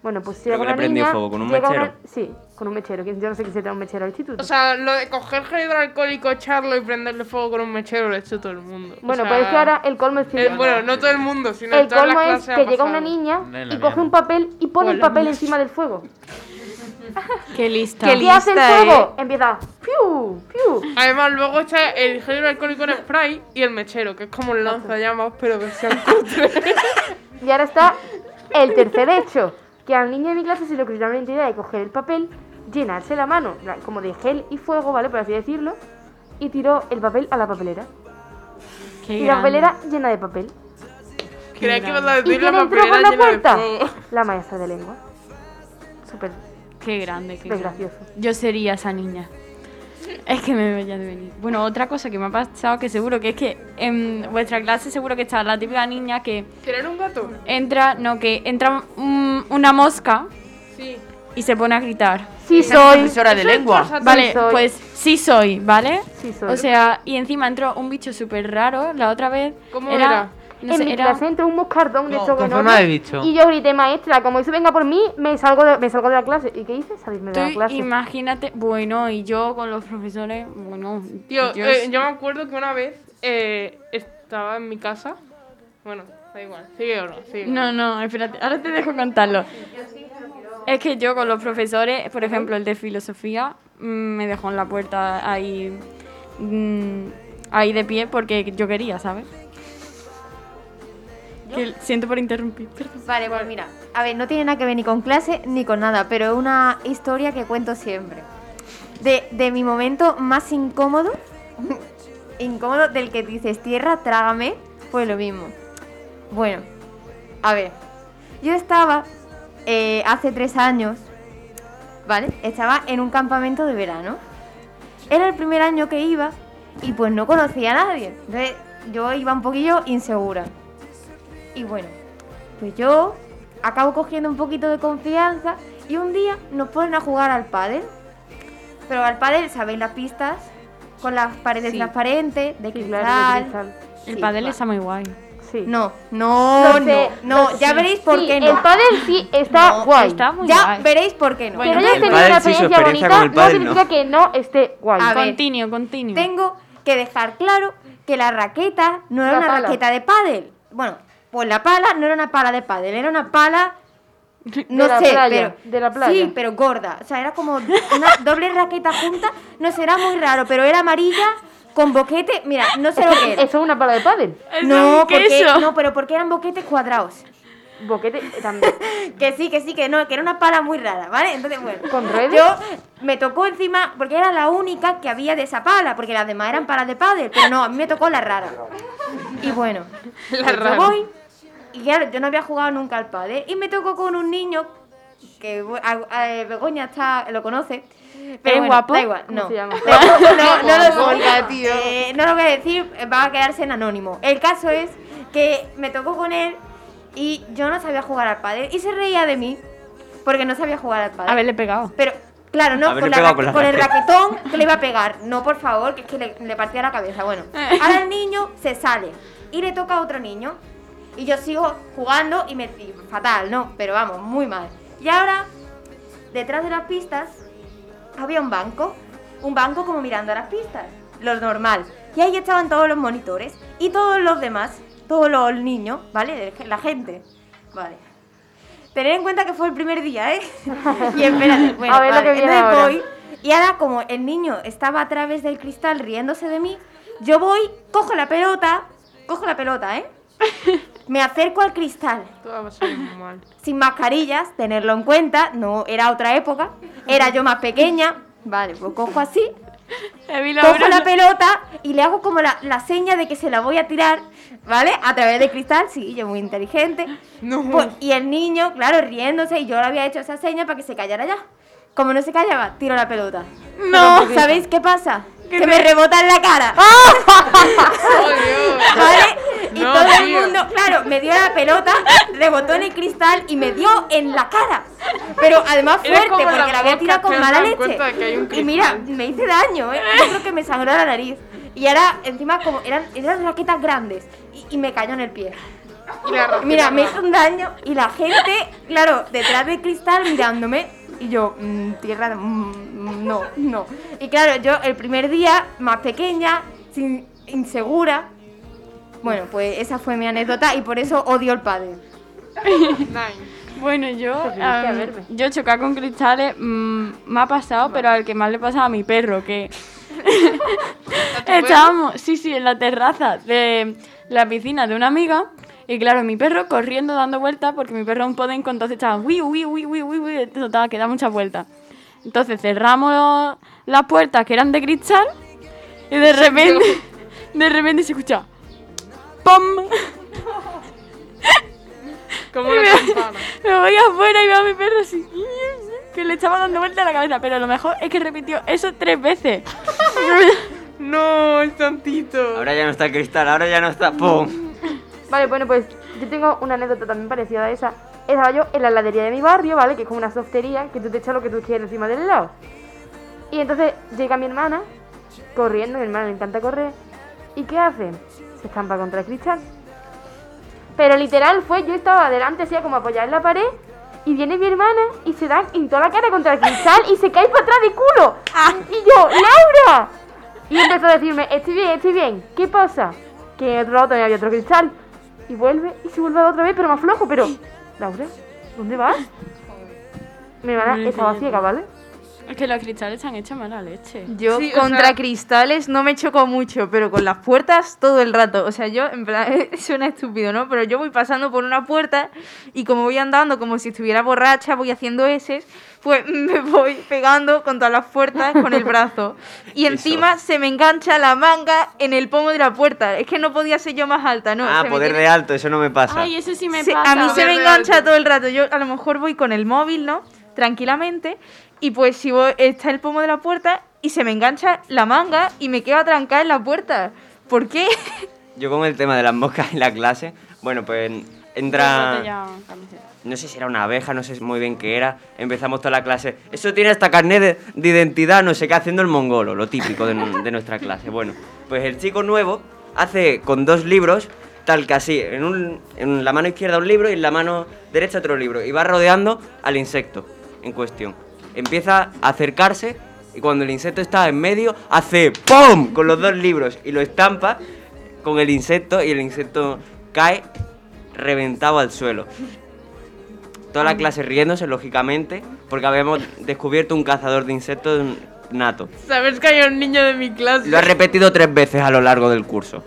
Bueno, pues ¿Pero llega que le una niña, fuego? ¿Con un llega una- mechero? Sí, con un mechero. que Yo no sé qué se trae un mechero al instituto. O sea, lo de coger gel hidroalcohólico, echarlo y prenderle fuego con un mechero lo ha hecho todo el mundo. O bueno, sea, pues es que ahora el colmo es que. eh, bueno, no todo el mundo, sino el en todas las colmo es clases que llega una niña No y la coge un papel y pone el papel encima del fuego. Qué lista. ¿Qué hace el fuego? Empieza. ¡Piu! ¡Piu! Además, luego está el gel hidroalcohólico en spray y el mechero, que es como un lanzallamas, pero versión cutre. Y ahora está el tercer hecho, que al niño de mi clase se le ocurrió la idea de coger el papel, llenarse la mano, como de gel y fuego, ¿vale? Por así decirlo, y tiró el papel a la papelera. Qué y la papelera llena de papel. Creía que ibas a ¿Y decir la entró por papelera la llena de puerta? fuego. La maestra de lengua. Súper. Qué grande, qué grande. gracioso. Yo sería esa niña. Es que me veía de venir. Bueno, otra cosa que me ha pasado, que seguro que es que en vuestra clase seguro que está la típica niña que ¿Querer un gato? entra, no, que entra una mosca Sí. y se pone a gritar. Sí soy. profesora de lengua. Vale, pues sí soy, ¿vale? Sí soy. O sea, y encima entró un bicho súper raro la otra vez. ¿Cómo era? No en sé, mi era... clase entró un moscardón de No, estos con forma de bicho. Y yo grité, maestra, como eso venga por mí, me salgo de, me salgo de la clase. ¿Y qué hice? Salirme de la clase. imagínate, bueno, y yo con los profesores, bueno, Tío, eh, yo me acuerdo que una vez eh, estaba en mi casa. Bueno, da igual, sigue o no, sigue. No, no, espérate, ahora te dejo contarlo. Es que yo con los profesores, por ejemplo, el de filosofía, mm, me dejó en la puerta ahí, mm, ahí de pie porque yo quería, ¿sabes? Que siento por interrumpir, perdón. Vale, pues mira, a ver, no tiene nada que ver ni con clase ni con nada, pero es una historia que cuento siempre. De, de mi momento más incómodo, incómodo del que dices tierra, trágame, fue lo mismo. Bueno, a ver, yo estaba eh, hace tres años, ¿vale? Estaba en un campamento de verano. Era el primer año que iba y pues no conocía a nadie. Entonces yo iba un poquillo insegura. Y bueno, pues yo acabo cogiendo un poquito de confianza y un día nos ponen a jugar al pádel. Pero al pádel, ¿sabéis las pistas? Con las paredes Sí. transparentes, de Sí, cristal. claro, de cristal. El Sí, padel va. está muy guay. Sí. No, no, no, sé, no, lo ya veréis por Sí, qué no. El pádel sí está No, guay. está muy ya guay. veréis por qué no. que no Bueno, hayas tenido pádel una experiencia experiencia bonita no pádel, significa no. que no esté guay. A ver, Continuo, continuo. Tengo que dejar claro que la raqueta no era La una pala. raqueta de pádel. Bueno, pues la pala no era una pala de pádel, era una pala no De la sé, playa, pero de la playa. Sí, pero gorda, o sea, era como una doble raqueta junta, no sé, era muy raro, pero era amarilla con boquete, mira, no sé lo que era. Eso es una pala de pádel. No, porque no, pero porque eran boquetes cuadrados. Boquete también. Que sí, que sí, que no, que era una pala muy rara, ¿vale? Entonces, bueno. ¿Con redes? Yo me tocó encima, porque era la única que había de esa pala, porque las demás eran palas de pádel, pero no, a mí me tocó la rara. Y bueno, La pues rara. yo voy, y claro, yo no había jugado nunca al pádel, y me tocó con un niño, que a- a- Begoña está, lo conoce. Pero ¿Es bueno, guapo? Da igual, ¿Cómo no. se llama? no, no lo sé. Olga, tío. Eh, no lo voy a decir, eh, va a quedarse en anónimo. El caso es que me tocó con él y yo no sabía jugar al pádel y se reía de mí porque no sabía jugar al pádel. Haberle pegado. Pero Claro, no, con, la con la con el raquetón que le iba a pegar. No, por favor, que es que le, le partía la cabeza. Bueno, ahora el niño se sale y le toca a otro niño. Y yo sigo jugando y me. y fatal, ¿no? Pero vamos, muy mal. Y ahora, detrás de las pistas, había un banco. Un banco como mirando a las pistas. Lo normal. Y ahí estaban todos los monitores. Y todos los demás. Todos los niños, ¿vale? La gente. Vale. Tener en cuenta que fue el primer día, ¿eh? y espérate, bueno, A ver lo vale, que viene entonces ahora. voy, y ahora como el niño estaba a través del cristal riéndose de mí, yo voy, cojo la pelota, cojo la pelota, ¿eh? Me acerco al cristal, Todo va a salir muy mal. sin mascarillas, tenerlo en cuenta, no era otra época, era yo más pequeña, vale, pues cojo así, cojo la pelota y le hago como la, la seña de que se la voy a tirar, ¿vale? A través del cristal, sí, yo muy inteligente. Pues, y el niño, claro, riéndose, y yo le había hecho esa seña para que se callara ya. Como no se callaba, tiro la pelota. No. Pero, ¿Sabéis qué pasa? ¿Qué Que me rebota en la cara. ¿Vale? Y No, todo el tío. mundo, claro, me dio la pelota, rebotó en el cristal y me dio en la cara. Pero además fuerte, porque las la había tirado con no mala leche. de Y mira, me hice daño, ¿eh? Yo creo que me sangró la nariz. Y ahora, encima, como eran, eran raquetas grandes y, y me cayó en el pie. Mira, me hizo un daño y la gente, claro, detrás del cristal mirándome. Y yo, mm, tierra, mm, mm, no, no. Y claro, yo el primer día, más pequeña, sin, insegura. Bueno, pues esa fue mi anécdota y por eso odio el padre. Bueno, yo, verme. yo chocar con cristales mm, me ha pasado, pero al que más le pasaba a mi perro, que estábamos, sí, sí, en la terraza de la piscina de una amiga. Y claro, mi perro corriendo, dando vueltas, porque mi perro es un podenco, entonces estaba, uy, uy, uy, uy, uy, uy, total, que da muchas vueltas. Entonces cerramos las puertas que eran de cristal y de repente, de repente se escucha, ¡pum! Como la me- campana. Me voy afuera y veo a mi perro así. Que le estaba dando vuelta a la cabeza. Pero lo mejor es que repitió eso tres veces. no, el tantito. Ahora ya no está el cristal, ahora ya no está. ¡Pum! Vale, bueno, pues yo tengo una anécdota también parecida a esa. Estaba yo en la heladería de mi barrio, ¿vale? Que es como una softería que tú te echas lo que tú quieres encima del helado. Y entonces llega mi hermana, corriendo, mi hermana le encanta correr. ¿Y qué hace? Se estampa contra el cristal. Pero literal fue, yo estaba adelante, así como apoyada en la pared, y viene mi hermana y se da en toda la cara contra el cristal y se cae para atrás de culo. Y yo, ¡Laura! Y empezó a decirme, estoy bien, estoy bien. ¿Qué pasa? Que en otro lado también había otro cristal. Y vuelve, y se vuelve otra vez, pero más flojo, pero... Laura, ¿dónde vas? Mi hermana estaba ciega, ¿vale? Es que los cristales han hecho mala leche. Yo Sí, o contra sea- cristales no me choco mucho, pero con las puertas todo el rato. O sea, yo, en plan, suena estúpido, ¿no? Pero yo voy pasando por una puerta y como voy andando como si estuviera borracha, voy haciendo S, pues me voy pegando contra las puertas con el brazo. Y Eso. encima se me engancha la manga en el pomo de la puerta. Es que no podía ser yo más alta, ¿no? Ah, Se poder tiene- de alto, eso no me pasa. Ay, eso sí me Sí, pasa. a mí se me Poder engancha alto. todo el rato. Yo a lo mejor voy con el móvil, ¿no? Tranquilamente. Y pues si voy, está el pomo de la puerta y se me engancha la manga y me quedo atrancada en la puerta. ¿Por qué? Yo con el tema de las moscas en la clase, bueno, pues entra... No sé si era una abeja, no sé muy bien qué era. Empezamos toda la clase. Eso tiene hasta carnet de, de identidad, no sé qué, haciendo el mongolo, lo típico de, de nuestra clase. Bueno, pues el chico nuevo hace con dos libros, tal que así, en, un- en la mano izquierda un libro y en la mano derecha otro libro. Y va rodeando al insecto en cuestión. Empieza a acercarse y cuando el insecto está en medio, hace ¡PUM! con los dos libros y lo estampa con el insecto y el insecto cae reventado al suelo. Toda la clase riéndose, lógicamente, porque habíamos descubierto un cazador de insectos nato. ¿Sabes que hay un niño de mi clase? Lo ha repetido tres veces a lo largo del curso.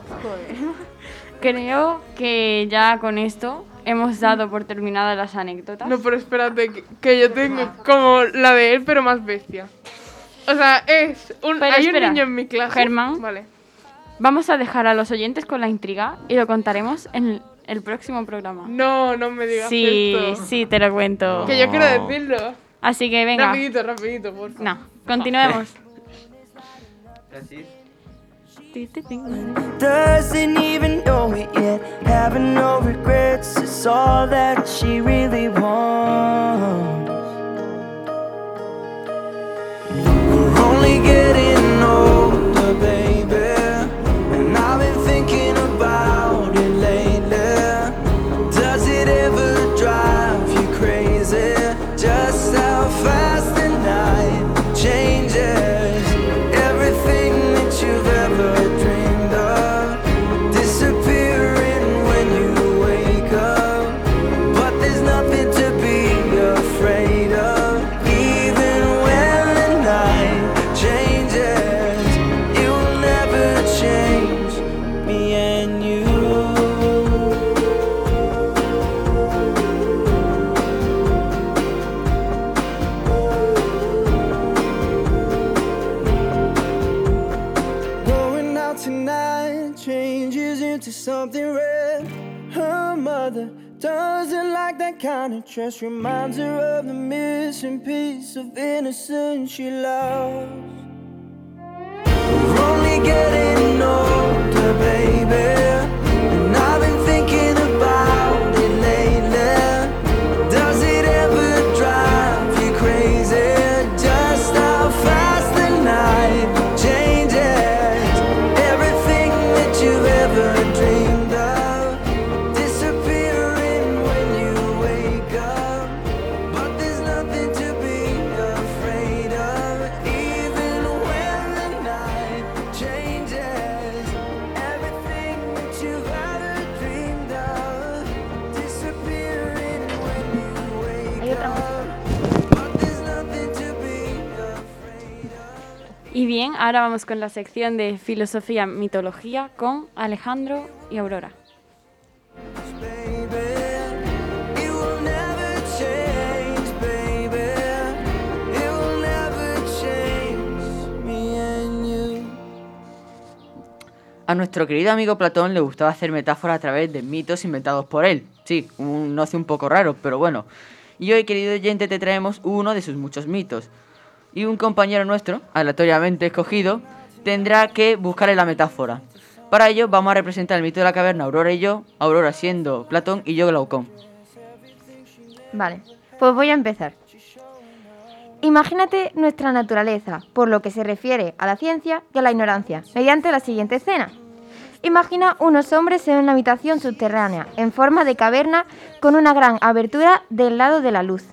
Creo que ya con esto hemos dado por terminadas las anécdotas. No, pero espérate, que, que yo tengo como la de él, pero más bestia. O sea, es un. Pero hay espera, un niño en mi clase. Germán. Vale. Vamos a dejar a los oyentes con la intriga y lo contaremos en el, el próximo programa. No, no me digas Sí, esto. sí, te lo cuento. Que yo quiero decirlo. Así que venga. Rapidito, rapidito, por favor. No, continuemos. Doesn't even know it yet, having no regrets. It's all that she really wants. Kind of dress, reminds her of the missing piece of innocence she lost. We're only getting older, baby. And I've been thinking ahora vamos con la sección de filosofía, mitología con Alejandro y Aurora. A nuestro querido amigo Platón le gustaba hacer metáforas a través de mitos inventados por él. Sí, un noce un poco raro, pero bueno. Y hoy, querido oyente, te traemos uno de sus muchos mitos. Y un compañero nuestro, aleatoriamente escogido, tendrá que buscarle la metáfora. Para ello vamos a representar el mito de la caverna Aurora y yo, Aurora siendo Platón y yo Glaucón. Vale, pues voy a empezar. Imagínate nuestra naturaleza, por lo que se refiere a la ciencia y a la ignorancia, mediante la siguiente escena. Imagina unos hombres en una habitación subterránea, en forma de caverna, con una gran abertura del lado de la luz.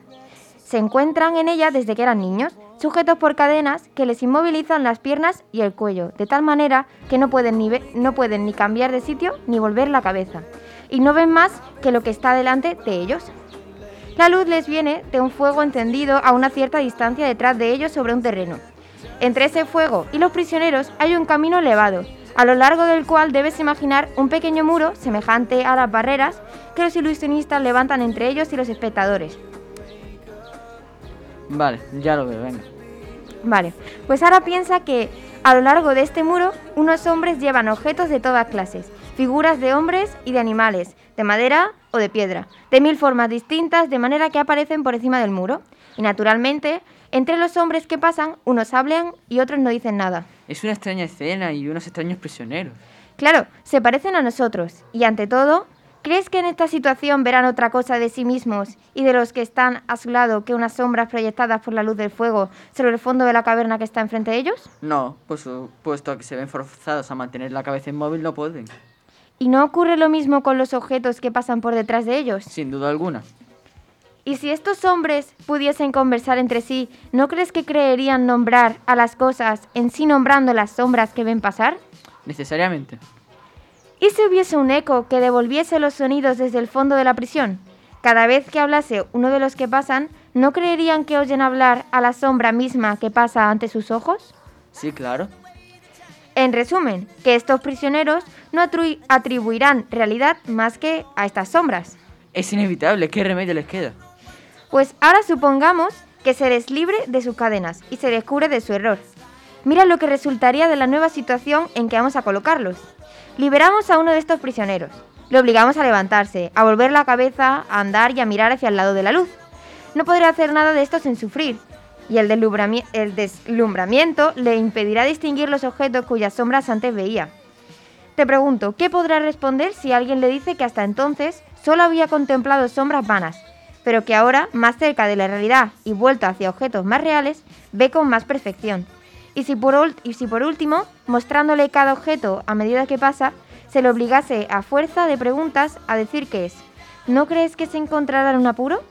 Se encuentran en ella desde que eran niños, sujetos por cadenas que les inmovilizan las piernas y el cuello, de tal manera que no pueden ni, no pueden ni cambiar de sitio ni volver la cabeza, y no ven más que lo que está delante de ellos. La luz les viene de un fuego encendido a una cierta distancia detrás de ellos sobre un terreno. Entre ese fuego y los prisioneros hay un camino elevado, a lo largo del cual debes imaginar un pequeño muro semejante a las barreras que los ilusionistas levantan entre ellos y los espectadores. Vale, ya lo veo, venga. Vale, pues ahora piensa que a lo largo de este muro unos hombres llevan objetos de todas clases, figuras de hombres y de animales, de madera o de piedra, de mil formas distintas, de manera que aparecen por encima del muro. Y naturalmente, entre los hombres que pasan, unos hablan y otros no dicen nada. Es una extraña escena y unos extraños prisioneros. Claro, se parecen a nosotros. Y ante todo, ¿crees que en esta situación verán otra cosa de sí mismos y de los que están a su lado que unas sombras proyectadas por la luz del fuego sobre el fondo de la caverna que está enfrente de ellos? No, pues puesto que se ven forzados a mantener la cabeza inmóvil, no pueden. ¿Y no ocurre lo mismo con los objetos que pasan por detrás de ellos? Sin duda alguna. ¿Y si estos hombres pudiesen conversar entre sí, ¿no crees que creerían nombrar a las cosas en sí nombrando las sombras que ven pasar? Necesariamente. ¿Y si hubiese un eco que devolviese los sonidos desde el fondo de la prisión? Cada vez que hablase uno de los que pasan, ¿no creerían que oyen hablar a la sombra misma que pasa ante sus ojos? Sí, claro. En resumen, que estos prisioneros no atribuirán realidad más que a estas sombras. Es inevitable, ¿qué remedio les queda? Pues ahora supongamos que se les libre de sus cadenas y se descubre de su error. Mira lo que resultaría de la nueva situación en que vamos a colocarlos. Liberamos a uno de estos prisioneros. Le obligamos a levantarse, a volver la cabeza, a andar y a mirar hacia el lado de la luz. No podrá hacer nada de esto sin sufrir, y el, el deslumbramiento le impedirá distinguir los objetos cuyas sombras antes veía. Te pregunto, ¿qué podrá responder si alguien le dice que hasta entonces solo había contemplado sombras vanas, pero que ahora, más cerca de la realidad y vuelto hacia objetos más reales, ve con más perfección? Y si por, ul- y si por último, mostrándole cada objeto a medida que pasa, se le obligase a fuerza de preguntas a decir qué es, ¿no crees que se encontrará en un apuro?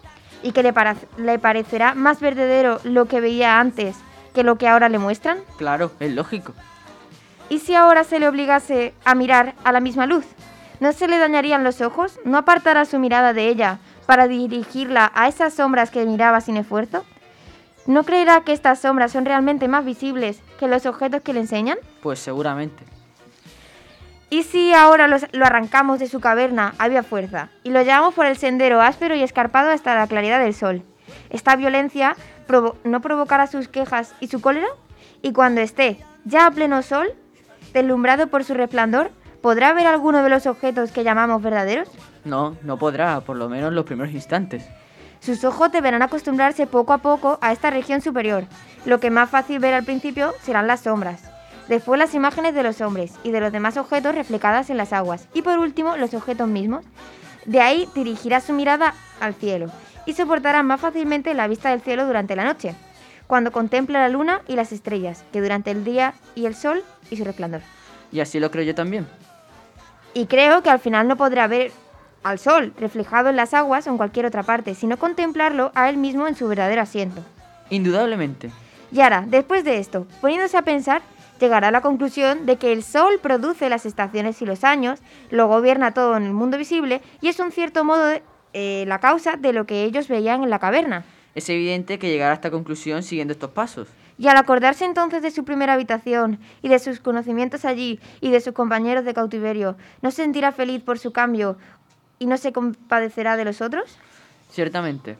¿Y que le, le parecerá más verdadero lo que veía antes que lo que ahora le muestran? Claro, es lógico. ¿Y si ahora se le obligase a mirar a la misma luz? ¿No se le dañarían los ojos? ¿No apartará su mirada de ella para dirigirla a esas sombras que miraba sin esfuerzo? ¿No creerá que estas sombras son realmente más visibles que los objetos que le enseñan? Pues seguramente. ¿Y si ahora los- lo arrancamos de su caverna a fuerza y lo llevamos por el sendero áspero y escarpado hasta la claridad del sol? ¿Esta violencia provo- no provocará sus quejas y su cólera? Y cuando esté ya a pleno sol, deslumbrado por su resplandor, ¿podrá ver alguno de los objetos que llamamos verdaderos? No, no podrá, por lo menos en los primeros instantes. Sus ojos deberán acostumbrarse poco a poco a esta región superior. Lo que más fácil ver al principio serán las sombras. Después las imágenes de los hombres y de los demás objetos reflejadas en las aguas. Y por último los objetos mismos. De ahí dirigirá su mirada al cielo y soportará más fácilmente la vista del cielo durante la noche, cuando contempla la luna y las estrellas, que durante el día y el sol y su resplandor. Y así lo creo yo también. Y creo que al final no podrá ver al sol reflejado en las aguas o en cualquier otra parte, sino contemplarlo a él mismo en su verdadero asiento. Indudablemente. Y ahora, después de esto, poniéndose a pensar, llegará a la conclusión de que el Sol produce las estaciones y los años, lo gobierna todo en el mundo visible y es un cierto modo de- eh, la causa de lo que ellos veían en la caverna. Es evidente que llegará a esta conclusión siguiendo estos pasos. Y al acordarse entonces de su primera habitación y de sus conocimientos allí y de sus compañeros de cautiverio, ¿no se sentirá feliz por su cambio y no se compadecerá de los otros? Ciertamente.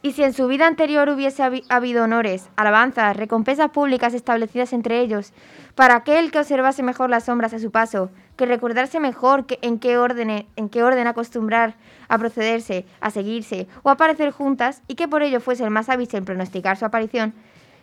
Y si en su vida anterior hubiese habi- habido honores, alabanzas, recompensas públicas establecidas entre ellos, para aquel que observase mejor las sombras a su paso, que recordarse mejor que- en, qué orden, en qué orden acostumbrar a procederse, a seguirse o a aparecer juntas, y que por ello fuese el más hábil en pronosticar su aparición,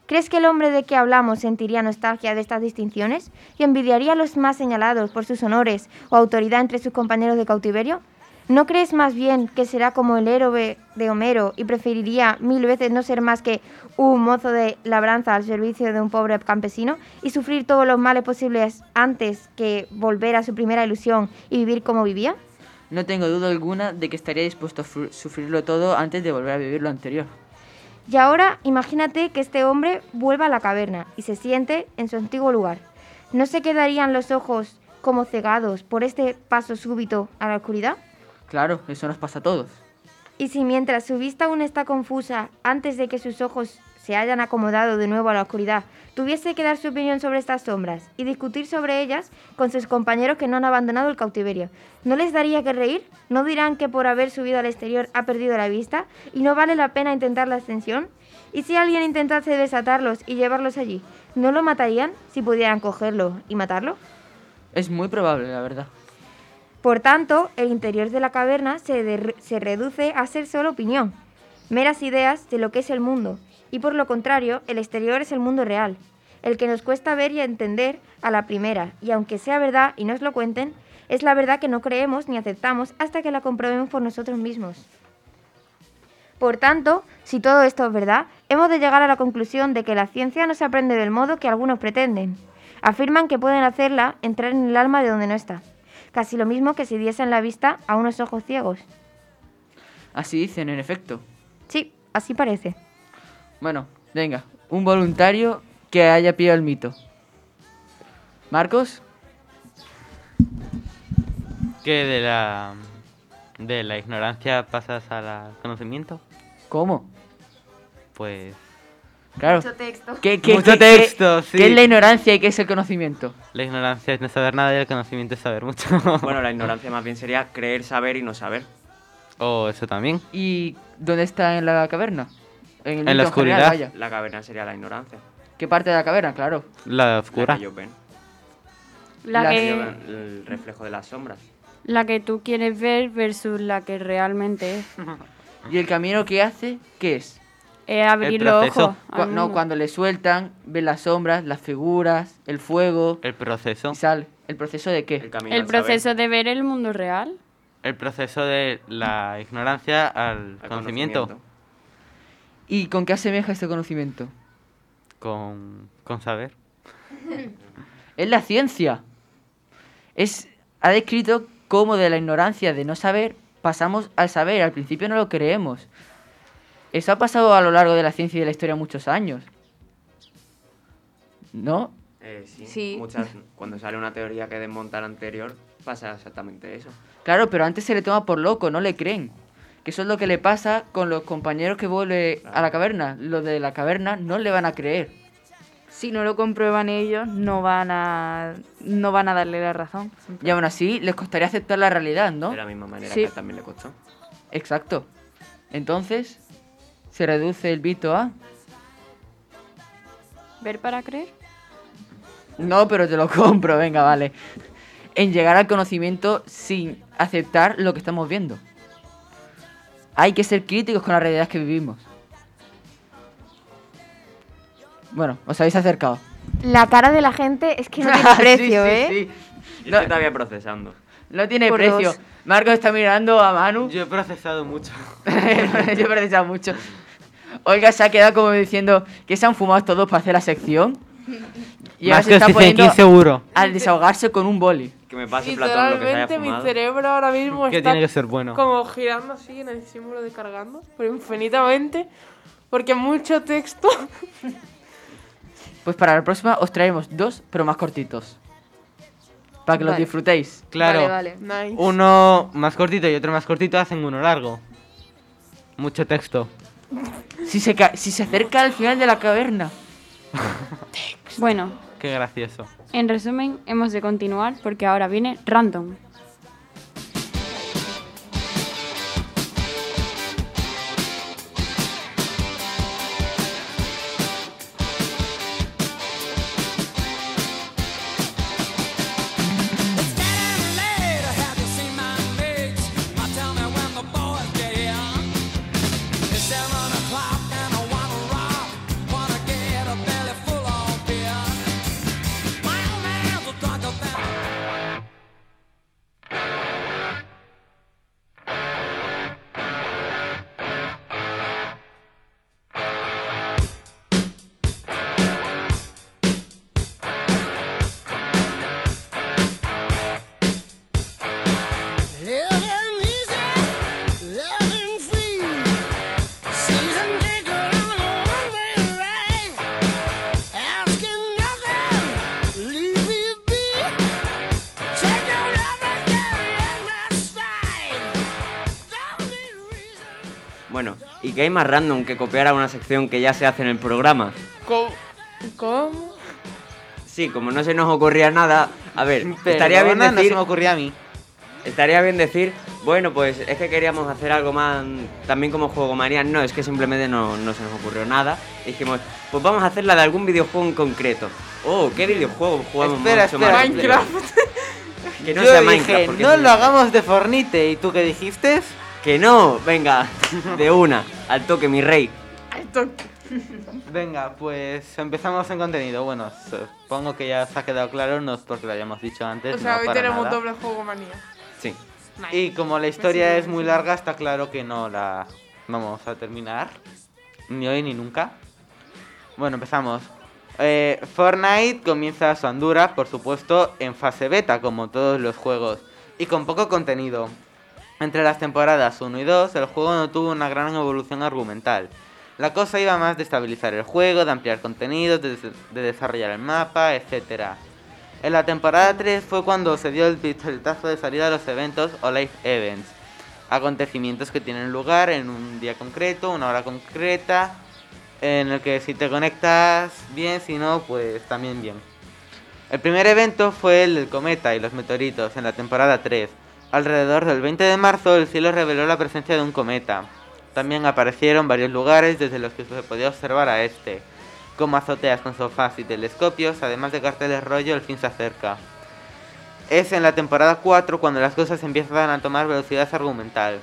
¿crees que el hombre de que hablamos sentiría nostalgia de estas distinciones y envidiaría a los más señalados por sus honores o autoridad entre sus compañeros de cautiverio? ¿No crees más bien que será como el héroe de Homero y preferiría mil veces no ser más que un mozo de labranza al servicio de un pobre campesino y sufrir todos los males posibles antes que volver a su primera ilusión y vivir como vivía? No tengo duda alguna de que estaría dispuesto a sufrirlo todo antes de volver a vivir lo anterior. Y ahora imagínate que este hombre vuelva a la caverna y se siente en su antiguo lugar. ¿No se quedarían los ojos como cegados por este paso súbito a la oscuridad? Claro, eso nos pasa a todos. Y si mientras su vista aún está confusa, antes de que sus ojos se hayan acomodado de nuevo a la oscuridad, tuviese que dar su opinión sobre estas sombras y discutir sobre ellas con sus compañeros que no han abandonado el cautiverio, ¿no les daría que reír? ¿No dirán que por haber subido al exterior ha perdido la vista y no vale la pena intentar la ascensión? ¿Y si alguien intentase desatarlos y llevarlos allí, no lo matarían si pudieran cogerlo y matarlo? Es muy probable, la verdad. Por tanto, el interior de la caverna se, reduce a ser solo opinión, meras ideas de lo que es el mundo, y por lo contrario, el exterior es el mundo real, el que nos cuesta ver y entender a la primera, y aunque sea verdad y nos lo cuenten, es la verdad que no creemos ni aceptamos hasta que la comprobemos por nosotros mismos. Por tanto, si todo esto es verdad, hemos de llegar a la conclusión de que la ciencia no se aprende del modo que algunos pretenden. Afirman que pueden hacerla entrar en el alma de donde no está. Casi lo mismo que si diesen la vista a unos ojos ciegos. Así dicen, en efecto. Sí, así parece. Bueno, venga, un voluntario que haya pillado el mito. Marcos, Que de la de la ignorancia pasas al conocimiento. ¿cómo? Pues Claro. Mucho texto. ¿Qué, qué- Mucho qué- texto, qué- sí. qué es la ignorancia y qué es el conocimiento? la ignorancia es no saber nada y el conocimiento es saber mucho. Bueno, la ignorancia más bien sería creer saber y no saber. O eso también. ¿Y dónde está en la caverna? el En la oscuridad. vaya. La caverna sería la ignorancia. ¿Qué parte de la caverna? Claro. La La oscura. que ellos ven. La La que, El reflejo de las sombras. la que tú quieres ver versus la que realmente es. ¿Y el camino que hace, qué es? Es abrir El los proceso. ojos. Cu- no, cuando le sueltan, ven las sombras, las figuras, el fuego El proceso. y sale. ¿El proceso de qué? El camino El saber, proceso de ver el mundo real. El proceso de la ignorancia al, al conocimiento. ¿Y con qué asemeja este conocimiento? Con, con saber. Es la ciencia. Es, ha descrito cómo de la ignorancia de no saber pasamos al saber. Al principio no lo creemos. Eso ha pasado a lo largo de la ciencia y de la historia muchos años. ¿No? Eh, sí, Sí. Muchas, cuando sale una teoría que desmonta la anterior, pasa exactamente eso. Claro, pero antes se le toma por loco, no le creen. Que eso es lo que le pasa con los compañeros que vuelven a la caverna. Los de la caverna no le van a creer. Si no lo comprueban ellos, no van a, no van a darle la razón. Y aún así les costaría aceptar la realidad, ¿no? De la misma manera Sí. que también le costó. Exacto. Entonces, se reduce el Vito a... Ver para creer. No, pero te lo compro, venga, vale. en llegar al conocimiento sin aceptar lo que estamos viendo. Hay que ser críticos con la realidad que vivimos. Bueno, os habéis acercado. La cara de la gente es que no tiene Sí, precio, sí, ¿eh? sí. Yo estoy todavía procesando. No tiene Por precio. dos. Marcos está mirando a Manu. Yo he procesado mucho. Yo he procesado mucho. Olga se ha quedado como diciendo que se han fumado todos para hacer la sección. Y ahora Más se que está os poniendo ¿quién seguro? al desahogarse con un boli. Que me pase Platón lo que se haya Literalmente mi fumado. cerebro ahora mismo Que está tiene que ser bueno. como girando así en el símbolo de cargando, pero infinitamente, porque mucho texto. Pues para la próxima os traemos dos, pero más cortitos. Para que los Vale. disfrutéis. Claro. Vale, vale. Nice. Uno más cortito y otro más cortito hacen uno largo. Mucho texto. Si se, ca- si se acerca al final de la caverna. Bueno, Qué gracioso. en resumen, hemos de continuar porque ahora viene random. Qué hay más random que copiar a una sección que ya se hace en el programa? ¿Cómo? ¿Cómo? Sí, como no se nos ocurría nada, a ver, estaría bien Perdona, no decir, se me ocurría a mí. estaría bien decir, bueno, pues es que queríamos hacer algo más también como juego María, no, es que simplemente no, no se nos ocurrió nada. Dijimos, pues vamos a hacer la de algún videojuego en concreto. Oh, ¿qué videojuego jugamos Espera, mucho espera, más? espera. Que no Yo sea dije, Minecraft, no es- lo hagamos de Fornite. ¿Y tú qué dijiste? Que no, venga, de una, al toque, mi rey. Venga, pues empezamos en contenido. Bueno, supongo que ya os ha quedado claro, no es porque lo hayamos dicho antes. O sea, no hoy para tenemos nada. doble juego manía. Sí. Y como la historia es muy larga, está claro que no la vamos a terminar. Ni hoy ni nunca. Bueno, empezamos. Eh, Fortnite comienza su andura, por supuesto, en fase beta, como todos los juegos, y con poco contenido. Entre las temporadas 1 y 2, el juego no tuvo una gran evolución argumental. La cosa iba más de estabilizar el juego, de ampliar contenidos, de, des- de desarrollar el mapa, etc. En la temporada 3 fue cuando se dio el pistoletazo de salida a los eventos o live events. Acontecimientos que tienen lugar en un día concreto, una hora concreta, en el que si te conectas bien, si no, pues también bien. El primer evento fue el del cometa y los meteoritos en la temporada 3. Alrededor del 20 de marzo el cielo reveló la presencia de un cometa. También aparecieron varios lugares desde los que se podía observar a este, como azoteas con sofás y telescopios, además de carteles rollo El fin se acerca. Es en la temporada 4 cuando las cosas empiezan a tomar velocidad argumental.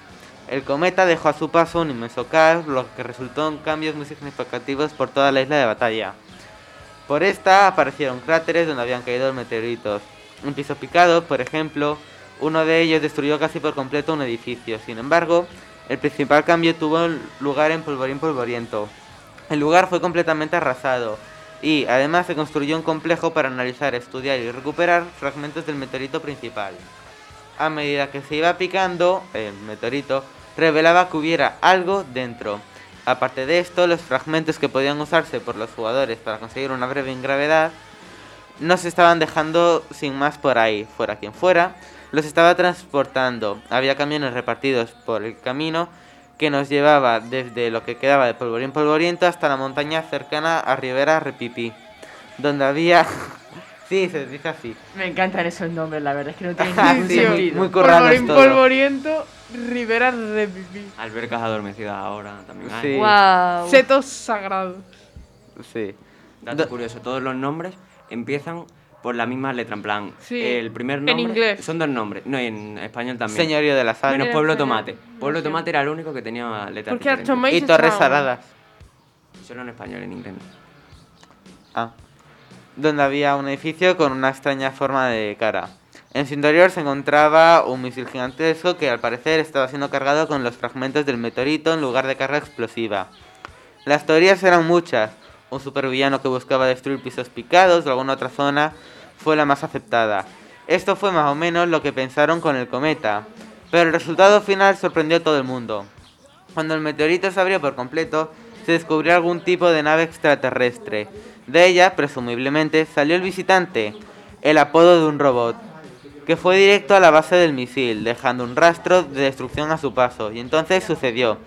El cometa dejó a su paso un inmenso caos, lo que resultó en cambios muy significativos por toda la isla de batalla. Por esta aparecieron cráteres donde habían caído meteoritos. Un piso picado, por ejemplo, uno de ellos destruyó casi por completo un edificio. Sin embargo, el principal cambio tuvo lugar en Polvorín Polvoriento. El lugar fue completamente arrasado y además se construyó un complejo para analizar, estudiar y recuperar fragmentos del meteorito principal. A medida que se iba picando, el meteorito revelaba que hubiera algo dentro. Aparte de esto, los fragmentos que podían usarse por los jugadores para conseguir una breve ingravidad no se estaban dejando sin más por ahí, fuera quien fuera, los estaba transportando. Había camiones repartidos por el camino que nos llevaba desde lo que quedaba de Polvorín Polvoriento hasta la montaña cercana a Rivera Repipi, donde había... sí, se dice así. Me encantan esos nombres, la verdad es que no tienen ningún sí, sentido. muy Polvorín todo. polvoriento, Rivera Repipi. Albercas adormecidas ahora también hay. Sí. Wow. Setos sagrados. Sí. Dato curioso, todos los nombres empiezan por la misma letra, en plan. Sí, el primer en nombre. inglés. Son dos nombres. No, y en español también. Señorío de la Sal. Menos En Pueblo. Tomate. Pueblo Tomate era el único que tenía letras Porque Y Torres Saladas. Solo en español, en inglés. Ah. Donde había un edificio con una extraña forma de cara. En su interior se encontraba un misil gigantesco que al parecer estaba siendo cargado con los fragmentos del meteorito en lugar de carga explosiva. Las teorías eran muchas. Un supervillano que buscaba destruir pisos picados de alguna otra zona fue la más aceptada. Esto fue más o menos lo que pensaron con el cometa. Pero el resultado final sorprendió a todo el mundo. Cuando el meteorito se abrió por completo, se descubrió algún tipo de nave extraterrestre. De ella, presumiblemente, salió el visitante, el apodo de un robot, que fue directo a la base del misil, dejando un rastro de destrucción a su paso. Y entonces sucedió.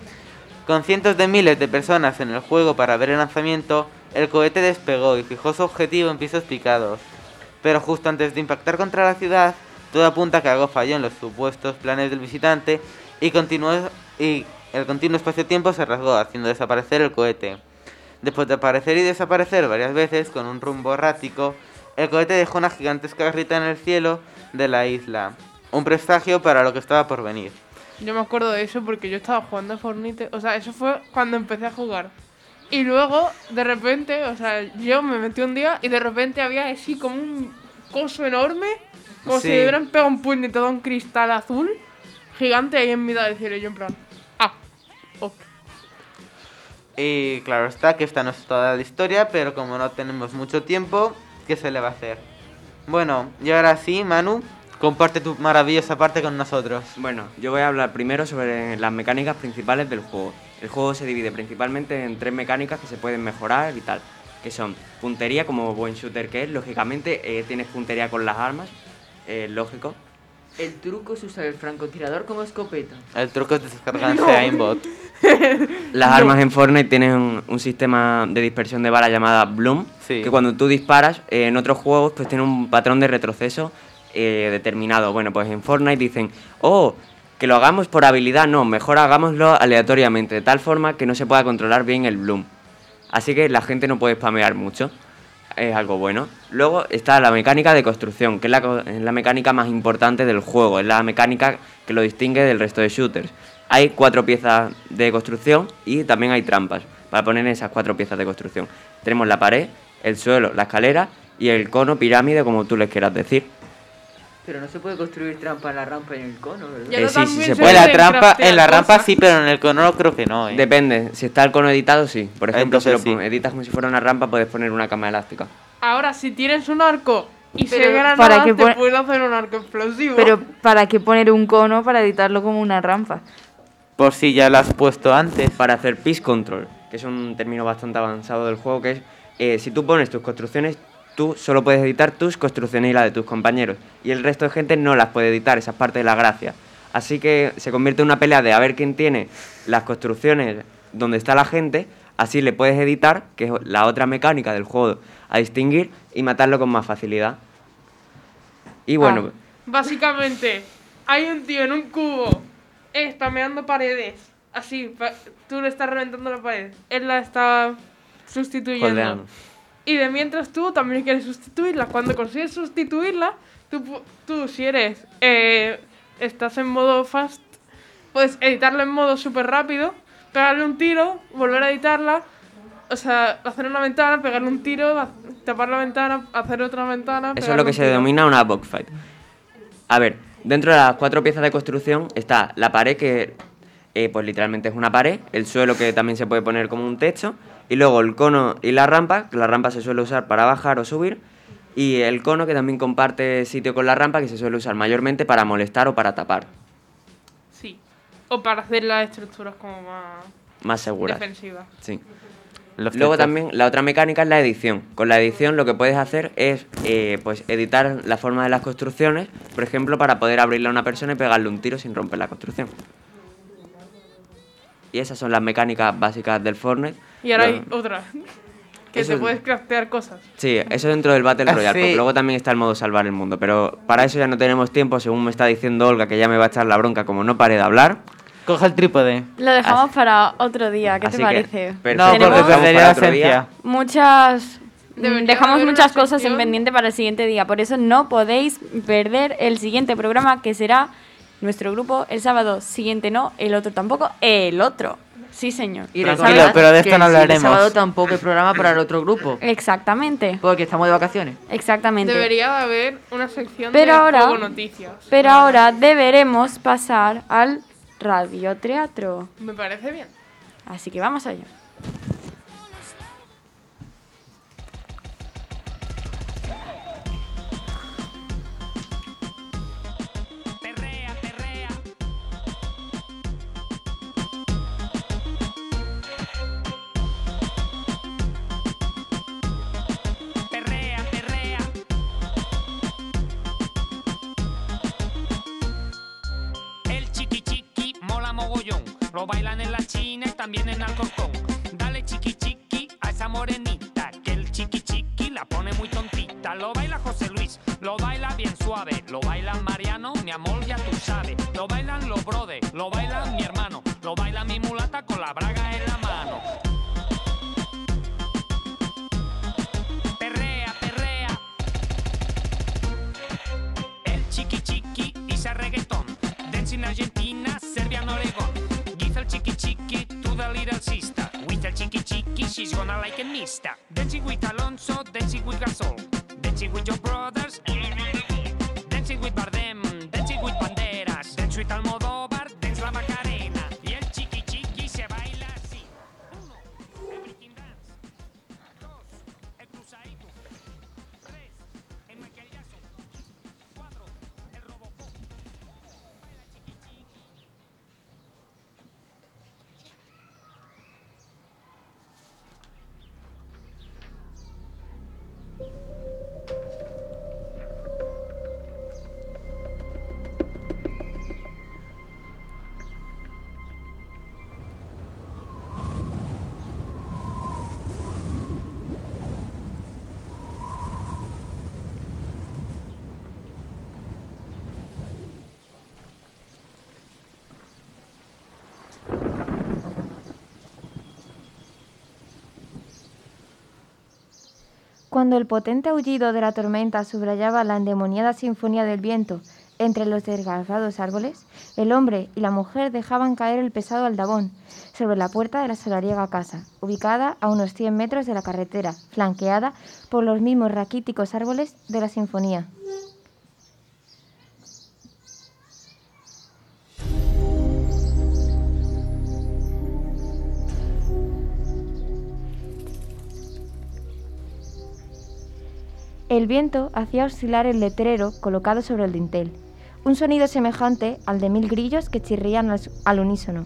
Con cientos de miles de personas en el juego para ver el lanzamiento, el cohete despegó y fijó su objetivo en pisos picados. Pero justo antes de impactar contra la ciudad, todo apunta a que algo falló en los supuestos planes del visitante y, continuó, y el continuo espacio-tiempo se rasgó, haciendo desaparecer el cohete. Después de aparecer y desaparecer varias veces con un rumbo errático, el cohete dejó una gigantesca garrita en el cielo de la isla, un presagio para lo que estaba por venir. Yo me acuerdo de eso porque yo estaba jugando a Fornite. O sea, eso fue cuando empecé a jugar. Y luego, de repente, o sea, yo me metí un día y de repente había así como un coso enorme. Como si le hubieran pegado un puñetado a un cristal azul gigante ahí en mitad del cielo. Y yo en plan, ah, ok. Y claro está que esta no es toda la historia, pero como no tenemos mucho tiempo, ¿qué se le va a hacer? Bueno, y ahora sí, Manu, comparte tu maravillosa parte con nosotros. Bueno, yo voy a hablar primero sobre las mecánicas principales del juego. El juego se divide principalmente en tres mecánicas que se pueden mejorar y tal, que son puntería, como buen shooter que es, lógicamente eh, tienes puntería con las armas, eh, lógico. El truco es usar el francotirador como escopeta. El truco es descargarse a aimbot. Las armas en Fortnite tienen un, un sistema de dispersión de bala llamada Bloom, Sí. que cuando tú disparas eh, en otros juegos pues tiene un patrón de retroceso eh, determinado. Bueno, pues en Fortnite dicen, oh, que lo hagamos por habilidad, no, mejor hagámoslo aleatoriamente, de tal forma que no se pueda controlar bien el Bloom. Así que la gente no puede spamear mucho. Es algo bueno. Luego está la mecánica de construcción, que es la, es la mecánica más importante del juego. Es la mecánica que lo distingue del resto de shooters. Hay cuatro piezas de construcción y también hay trampas para poner esas cuatro piezas de construcción. Tenemos la pared, el suelo, la escalera y el cono pirámide, como tú les quieras decir. Pero no se puede construir trampa en la rampa y en el cono, ¿verdad? Eh, sí, sí, se En puede. la trampa, en la rampa sí, pero en el cono creo que no, ¿eh? Depende, si está el cono editado, sí. Por ejemplo, si lo editas como si fuera una rampa, puedes poner una cama elástica. Ahora, si tienes un arco y se Pero, granadas, ¿para qué te puedes hacer un arco explosivo. Pero ¿para qué poner un cono para editarlo como una rampa? Por si ya lo has puesto antes. Para hacer Peace Control, que es un término bastante avanzado del juego, que es eh, si tú pones tus construcciones, tú solo puedes editar tus construcciones y las de tus compañeros. Y el resto de gente no las puede editar, esa es parte de la gracia. Así que se convierte en una pelea de a ver quién tiene las construcciones donde está la gente, así le puedes editar, que es la otra mecánica del juego, a distinguir y matarlo con más facilidad. Y bueno, Básicamente, hay un tío en un cubo spameando paredes. Así, tú le estás reventando la pared. Él la está sustituyendo. Y de mientras tú también quieres sustituirla. Cuando consigues sustituirla, tú, tú si eres, eh, estás en modo fast, puedes editarla en modo súper rápido, pegarle un tiro, volver a editarla, o sea, hacer una ventana, pegarle un tiro, tapar la ventana, hacer otra ventana. Eso es lo que se tiro. denomina una boxfight. A ver, dentro de las cuatro piezas de construcción está la pared, que eh, pues literalmente es una pared, el suelo que también se puede poner como un techo, y luego el cono y la rampa, que la rampa se suele usar para bajar o subir, y el cono que también comparte sitio con la rampa, que se suele usar mayormente para molestar o para tapar, Sí. O para hacer las estructuras como más más seguras. defensivas. Sí. Los Luego también la otra mecánica es la edición. Con la edición lo que puedes hacer es eh, pues editar la forma de las construcciones, por ejemplo, para poder abrirle a una persona y pegarle un tiro sin romper la construcción. Y esas son las mecánicas básicas del Fortnite. Y ahora hay otra. Que Eso te es- puedes craftear cosas. Sí, eso dentro del Battle Ah, Royale, sí. porque luego también está el modo salvar el mundo, pero para eso ya no tenemos tiempo, según me está diciendo Olga, que ya me va a echar la bronca como no pare de hablar. Coge el trípode. Lo dejamos para otro día, ¿qué Así te que, parece? perfecto, No, porque perdería la otro día. esencia. Muchas Debería dejamos muchas cosas en pendiente para el siguiente día. Por eso no podéis perder el siguiente programa que será nuestro grupo el sábado siguiente, no, el otro tampoco, el otro. Sí, señor. Y Tranquilo, pero de esto no el hablaremos. sábado tampoco hay programa para el otro grupo. Exactamente. Porque estamos de vacaciones. Exactamente. Debería de haber una sección Pero de ahora, juego noticias. pero ahora deberemos pasar al radioteatro. Me parece bien. Así que vamos allá. Lo bailan en la China y también en Alcorcón. Dale chiqui chiqui a esa morenita. Que el chiqui chiqui la pone muy tontita. Lo baila José Luis, lo baila bien suave. Lo bailan Mariano, mi amor, ya tú sabes. Lo bailan los brothers, lo bailan mi little sister. With el chiqui chiqui, she's gonna like it mister. Dancing with Alonso, dancing with Gasol. Dancing with your brothers. Dancing with Bardem, dancing with Banderas. Dance with Almodóvar, Cuando el potente aullido de la tormenta subrayaba la endemoniada sinfonía del viento entre los desgarrados árboles, el hombre y la mujer dejaban caer el pesado aldabón sobre la puerta de la solariega casa, ubicada a unos 100 metros de la carretera, flanqueada por los mismos raquíticos árboles de la sinfonía. El viento hacía oscilar el letrero colocado sobre el dintel, un sonido semejante al de mil grillos que chirrían al, unísono.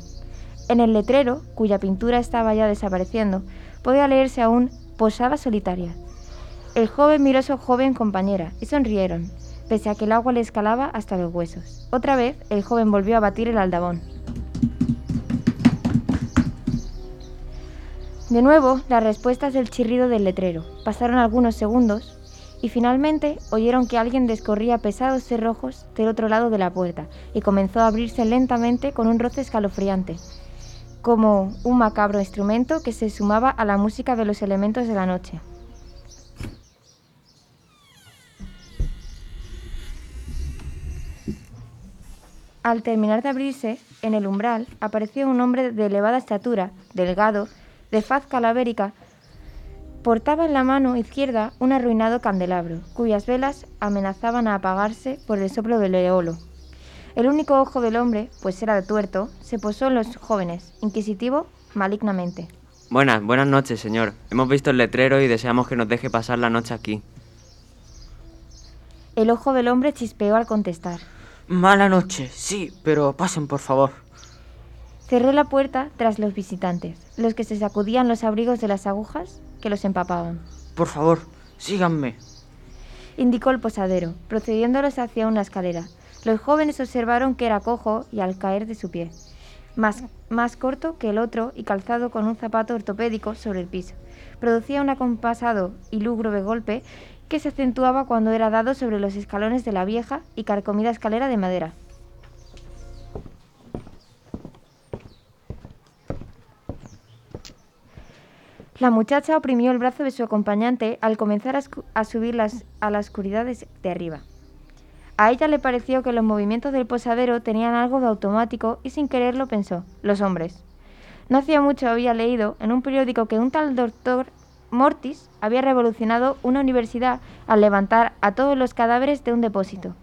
En el letrero, cuya pintura estaba ya desapareciendo, podía leerse aún Posada solitaria. El joven miró a su joven compañera y sonrieron, pese a que el agua le escalaba hasta los huesos. Otra vez, el joven volvió a batir el aldabón. De nuevo, las respuestas del chirrido del letrero. Pasaron algunos segundos y finalmente oyeron que alguien descorría pesados cerrojos del otro lado de la puerta y comenzó a abrirse lentamente con un roce escalofriante, como un macabro instrumento que se sumaba a la música de los elementos de la noche. Al terminar de abrirse, en el umbral apareció un hombre de elevada estatura, delgado, de faz calavérica, Portaba en la mano izquierda un arruinado candelabro, cuyas velas amenazaban a apagarse por el soplo del eolo. El único ojo del hombre, pues era de tuerto, se posó en los jóvenes, inquisitivo, malignamente. Buenas, buenas noches, señor. Hemos visto el letrero y deseamos que nos deje pasar la noche aquí. El ojo del hombre chispeó al contestar. Mala noche, sí, pero pasen por favor. Cerró la puerta tras los visitantes, los que se sacudían los abrigos de las agujas que los empapaban. Por favor, síganme. Indicó el posadero, procediéndolos hacia una escalera. Los jóvenes observaron que era cojo y al caer de su pie, más, más corto que el otro y calzado con un zapato ortopédico sobre el piso. Producía un acompasado y lúgubre golpe que se acentuaba cuando era dado sobre los escalones de la vieja y carcomida escalera de madera. La muchacha oprimió el brazo de su acompañante al comenzar a, subir las, a la oscuridad de, arriba. A ella le pareció que los movimientos del posadero tenían algo de automático y sin quererlo pensó, los hombres. No hacía mucho había leído en un periódico que un tal doctor Mortis había revolucionado una universidad al levantar a todos los cadáveres de un depósito.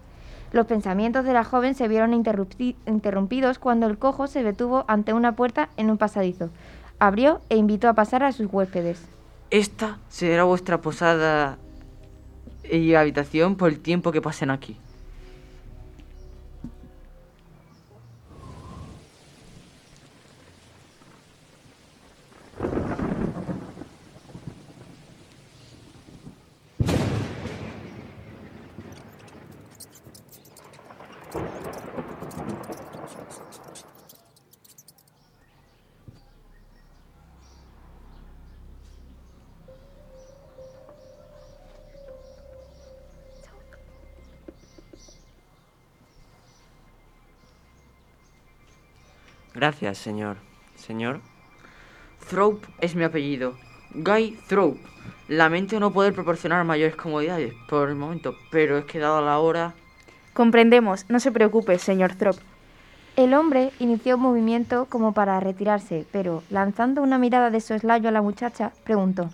Los pensamientos de la joven se vieron interrumpidos cuando el cojo se detuvo ante una puerta en un pasadizo. Abrió e invitó a pasar a sus huéspedes. Esta será vuestra posada y habitación por el tiempo que pasen aquí. Gracias, señor. Señor. Thrope es mi apellido. Guy Thrope. Lamento no poder proporcionar mayores comodidades por el momento, pero es que dado la hora... Comprendemos, no se preocupe, señor Throp. El hombre inició un movimiento como para retirarse, pero lanzando una mirada de soslayo a la muchacha, preguntó.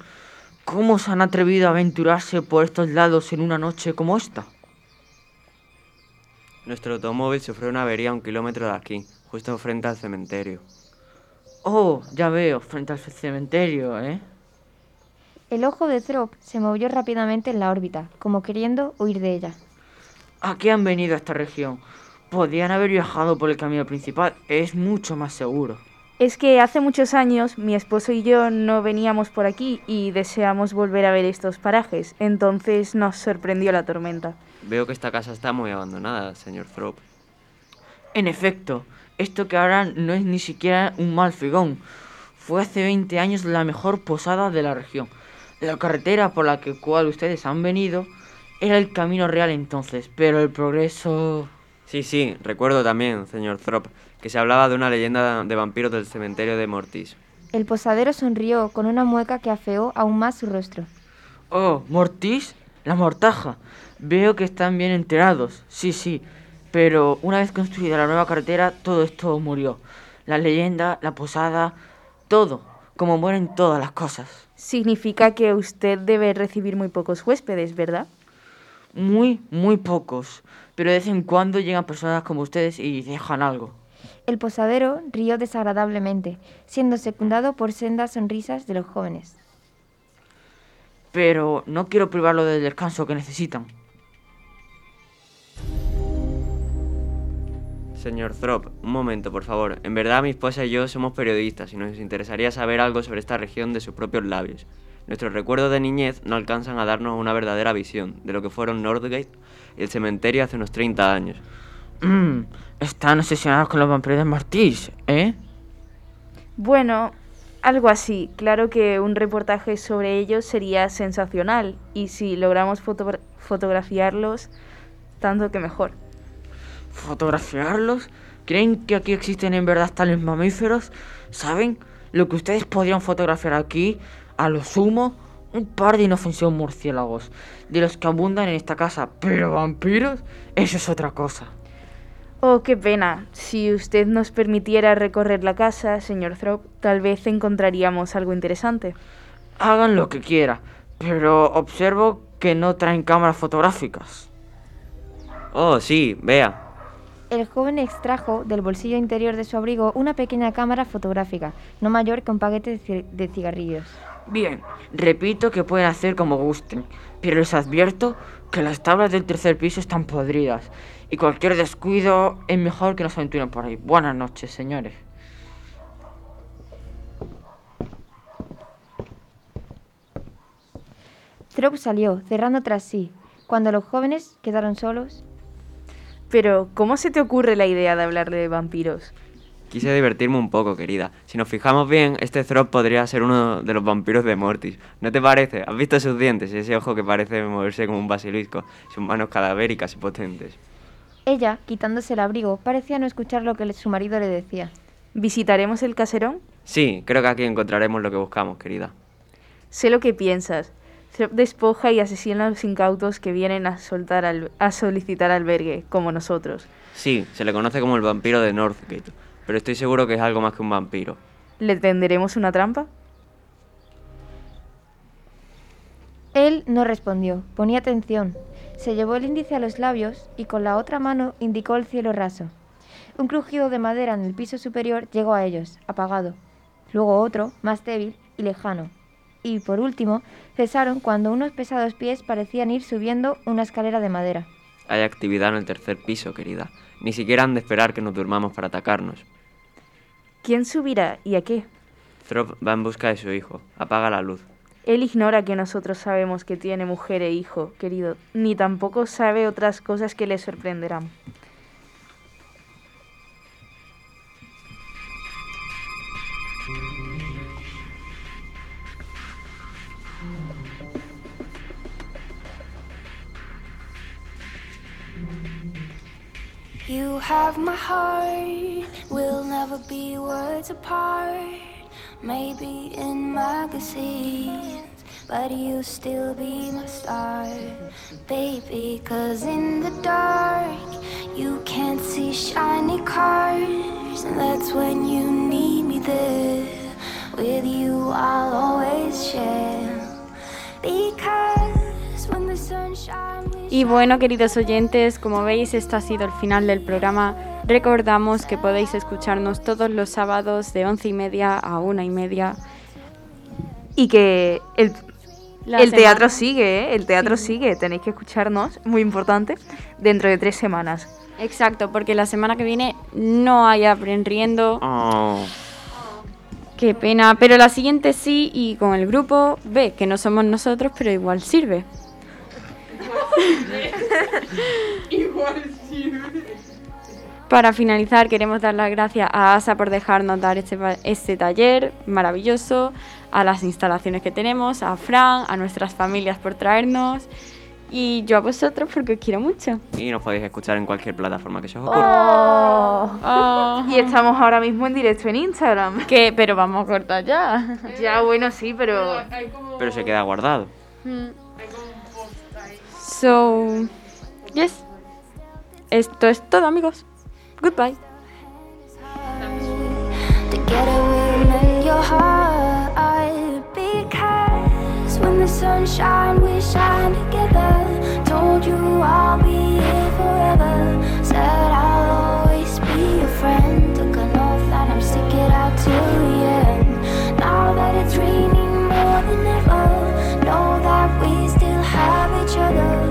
¿Cómo se han atrevido a aventurarse por estos lados en una noche como esta? Nuestro automóvil sufrió una avería a un kilómetro de aquí, justo frente al cementerio. Oh, ya veo, frente al cementerio, ¿eh? El ojo de Throp se movió rápidamente en la órbita, como queriendo huir de ella. ¿A qué han venido a esta región? Podrían haber viajado por el camino principal, es mucho más seguro. Es que hace muchos años mi esposo y yo no veníamos por aquí y deseamos volver a ver estos parajes, entonces nos sorprendió la tormenta. Veo que esta casa está muy abandonada, señor Thrope. En efecto, esto que ahora no es ni siquiera un mal figón. Fue hace 20 años la mejor posada de la región. La carretera por la que cual ustedes han venido era el camino real entonces, pero el progreso... Sí, sí, recuerdo también, señor Thrope, que se hablaba de una leyenda de vampiros del cementerio de Mortis. El posadero sonrió con una mueca que afeó aún más su rostro. Oh, Mortis, la mortaja. Veo que están bien enterados. Sí, sí. Pero una vez construida la nueva carretera, todo esto murió. La leyenda, la posada, todo. Como mueren todas las cosas. Significa que usted debe recibir muy pocos huéspedes, ¿verdad? Muy, muy pocos. Pero de vez en cuando llegan personas como ustedes y dejan algo. El posadero rió desagradablemente, siendo secundado por sendas sonrisas de los jóvenes. Pero no quiero privarlo del descanso que necesitan. Señor Thrope, un momento, por favor. En verdad, mi esposa y yo somos periodistas y nos interesaría saber algo sobre esta región de sus propios labios. Nuestros recuerdos de niñez no alcanzan a darnos una verdadera visión de lo que fueron Northgate y el cementerio hace unos 30 años. Mm, están obsesionados con los vampiros de Martís, ¿eh? Bueno, algo así. Claro que un reportaje sobre ellos sería sensacional y si logramos foto- fotografiarlos, tanto que mejor. ¿Fotografiarlos? ¿Creen que aquí existen en verdad tales mamíferos? ¿Saben? Lo que ustedes podrían fotografiar aquí, a lo sumo, un par de inofensivos murciélagos, de los que abundan en esta casa, pero vampiros, eso es otra cosa. Oh, qué pena. Si usted nos permitiera recorrer la casa, señor Thrope, tal vez encontraríamos algo interesante. Hagan lo que quieran, pero observo que no traen cámaras fotográficas. Oh, sí, vea. El joven extrajo del bolsillo interior de su abrigo una pequeña cámara fotográfica, no mayor que un paquete de ci- de cigarrillos. Bien, repito que pueden hacer como gusten, pero les advierto que las tablas del tercer piso están podridas y cualquier descuido es mejor que no se aventuren por ahí. Buenas noches, señores. Throp salió, cerrando tras sí. Cuando los jóvenes quedaron solos, Pero, ¿cómo se te ocurre la idea de hablarle de vampiros? Quise divertirme un poco, querida. Si nos fijamos bien, este Thrope podría ser uno de los vampiros de Mortis. ¿No te parece? ¿Has visto sus dientes? Ese ojo que parece moverse como un basilisco. Sus manos cadavéricas y potentes. ella, quitándose el abrigo, parecía no escuchar lo que su marido le decía. ¿Visitaremos el caserón? Sí, creo que aquí encontraremos lo que buscamos, querida. Sé lo que piensas. Despoja y asesina a los incautos que vienen a, soltar al- a solicitar albergue, como nosotros. Sí, se le conoce como el vampiro de Northgate, pero estoy seguro que es algo más que un vampiro. ¿Le tenderemos una trampa? Él no respondió, ponía atención. Se llevó el índice a los labios y con la otra mano indicó el cielo raso. Un crujido de madera en el piso superior llegó a ellos, apagado. Luego otro, más débil y lejano. Y por último, cesaron cuando unos pesados pies parecían ir subiendo una escalera de madera. Hay actividad en el tercer piso, querida. Ni siquiera han de esperar que nos durmamos para atacarnos. ¿Quién subirá y a qué? Throp va en busca de su hijo. Apaga la luz. Él ignora que nosotros sabemos que tiene mujer e hijo, querido, ni tampoco sabe otras cosas que le sorprenderán. You have my heart, we'll never be words apart. Maybe in magazines, but you'll still be my star, baby. Cause in the dark, you can't see shiny cars, and that's when you need me there. With you, I'll always share. Because when the sunshine Y bueno, queridos oyentes, como veis, esto ha sido el final del programa. Recordamos que podéis escucharnos todos los sábados de once y media a una y media. Y que el, teatro sigue, ¿eh? El teatro sigue. Tenéis que escucharnos, muy importante, dentro de tres semanas. Exacto, porque la semana que viene no hay aprendiendo. Oh. Qué pena, pero la siguiente sí y con el grupo B, que no somos nosotros, pero igual sirve. Igual sirve. Para finalizar, queremos dar las gracias a ASA por dejarnos dar este, este taller maravilloso, a las instalaciones que tenemos, a Fran, a nuestras familias por traernos y yo a vosotros porque os quiero mucho. Y nos podéis escuchar en cualquier plataforma que se os ocurra. Oh. Y estamos ahora mismo en directo en Instagram. Que, pero vamos a cortar ya. Ya, bueno, sí, pero... Pero se queda guardado. So, yes. Esto es todo, amigos. Goodbye. Get a room in your heart because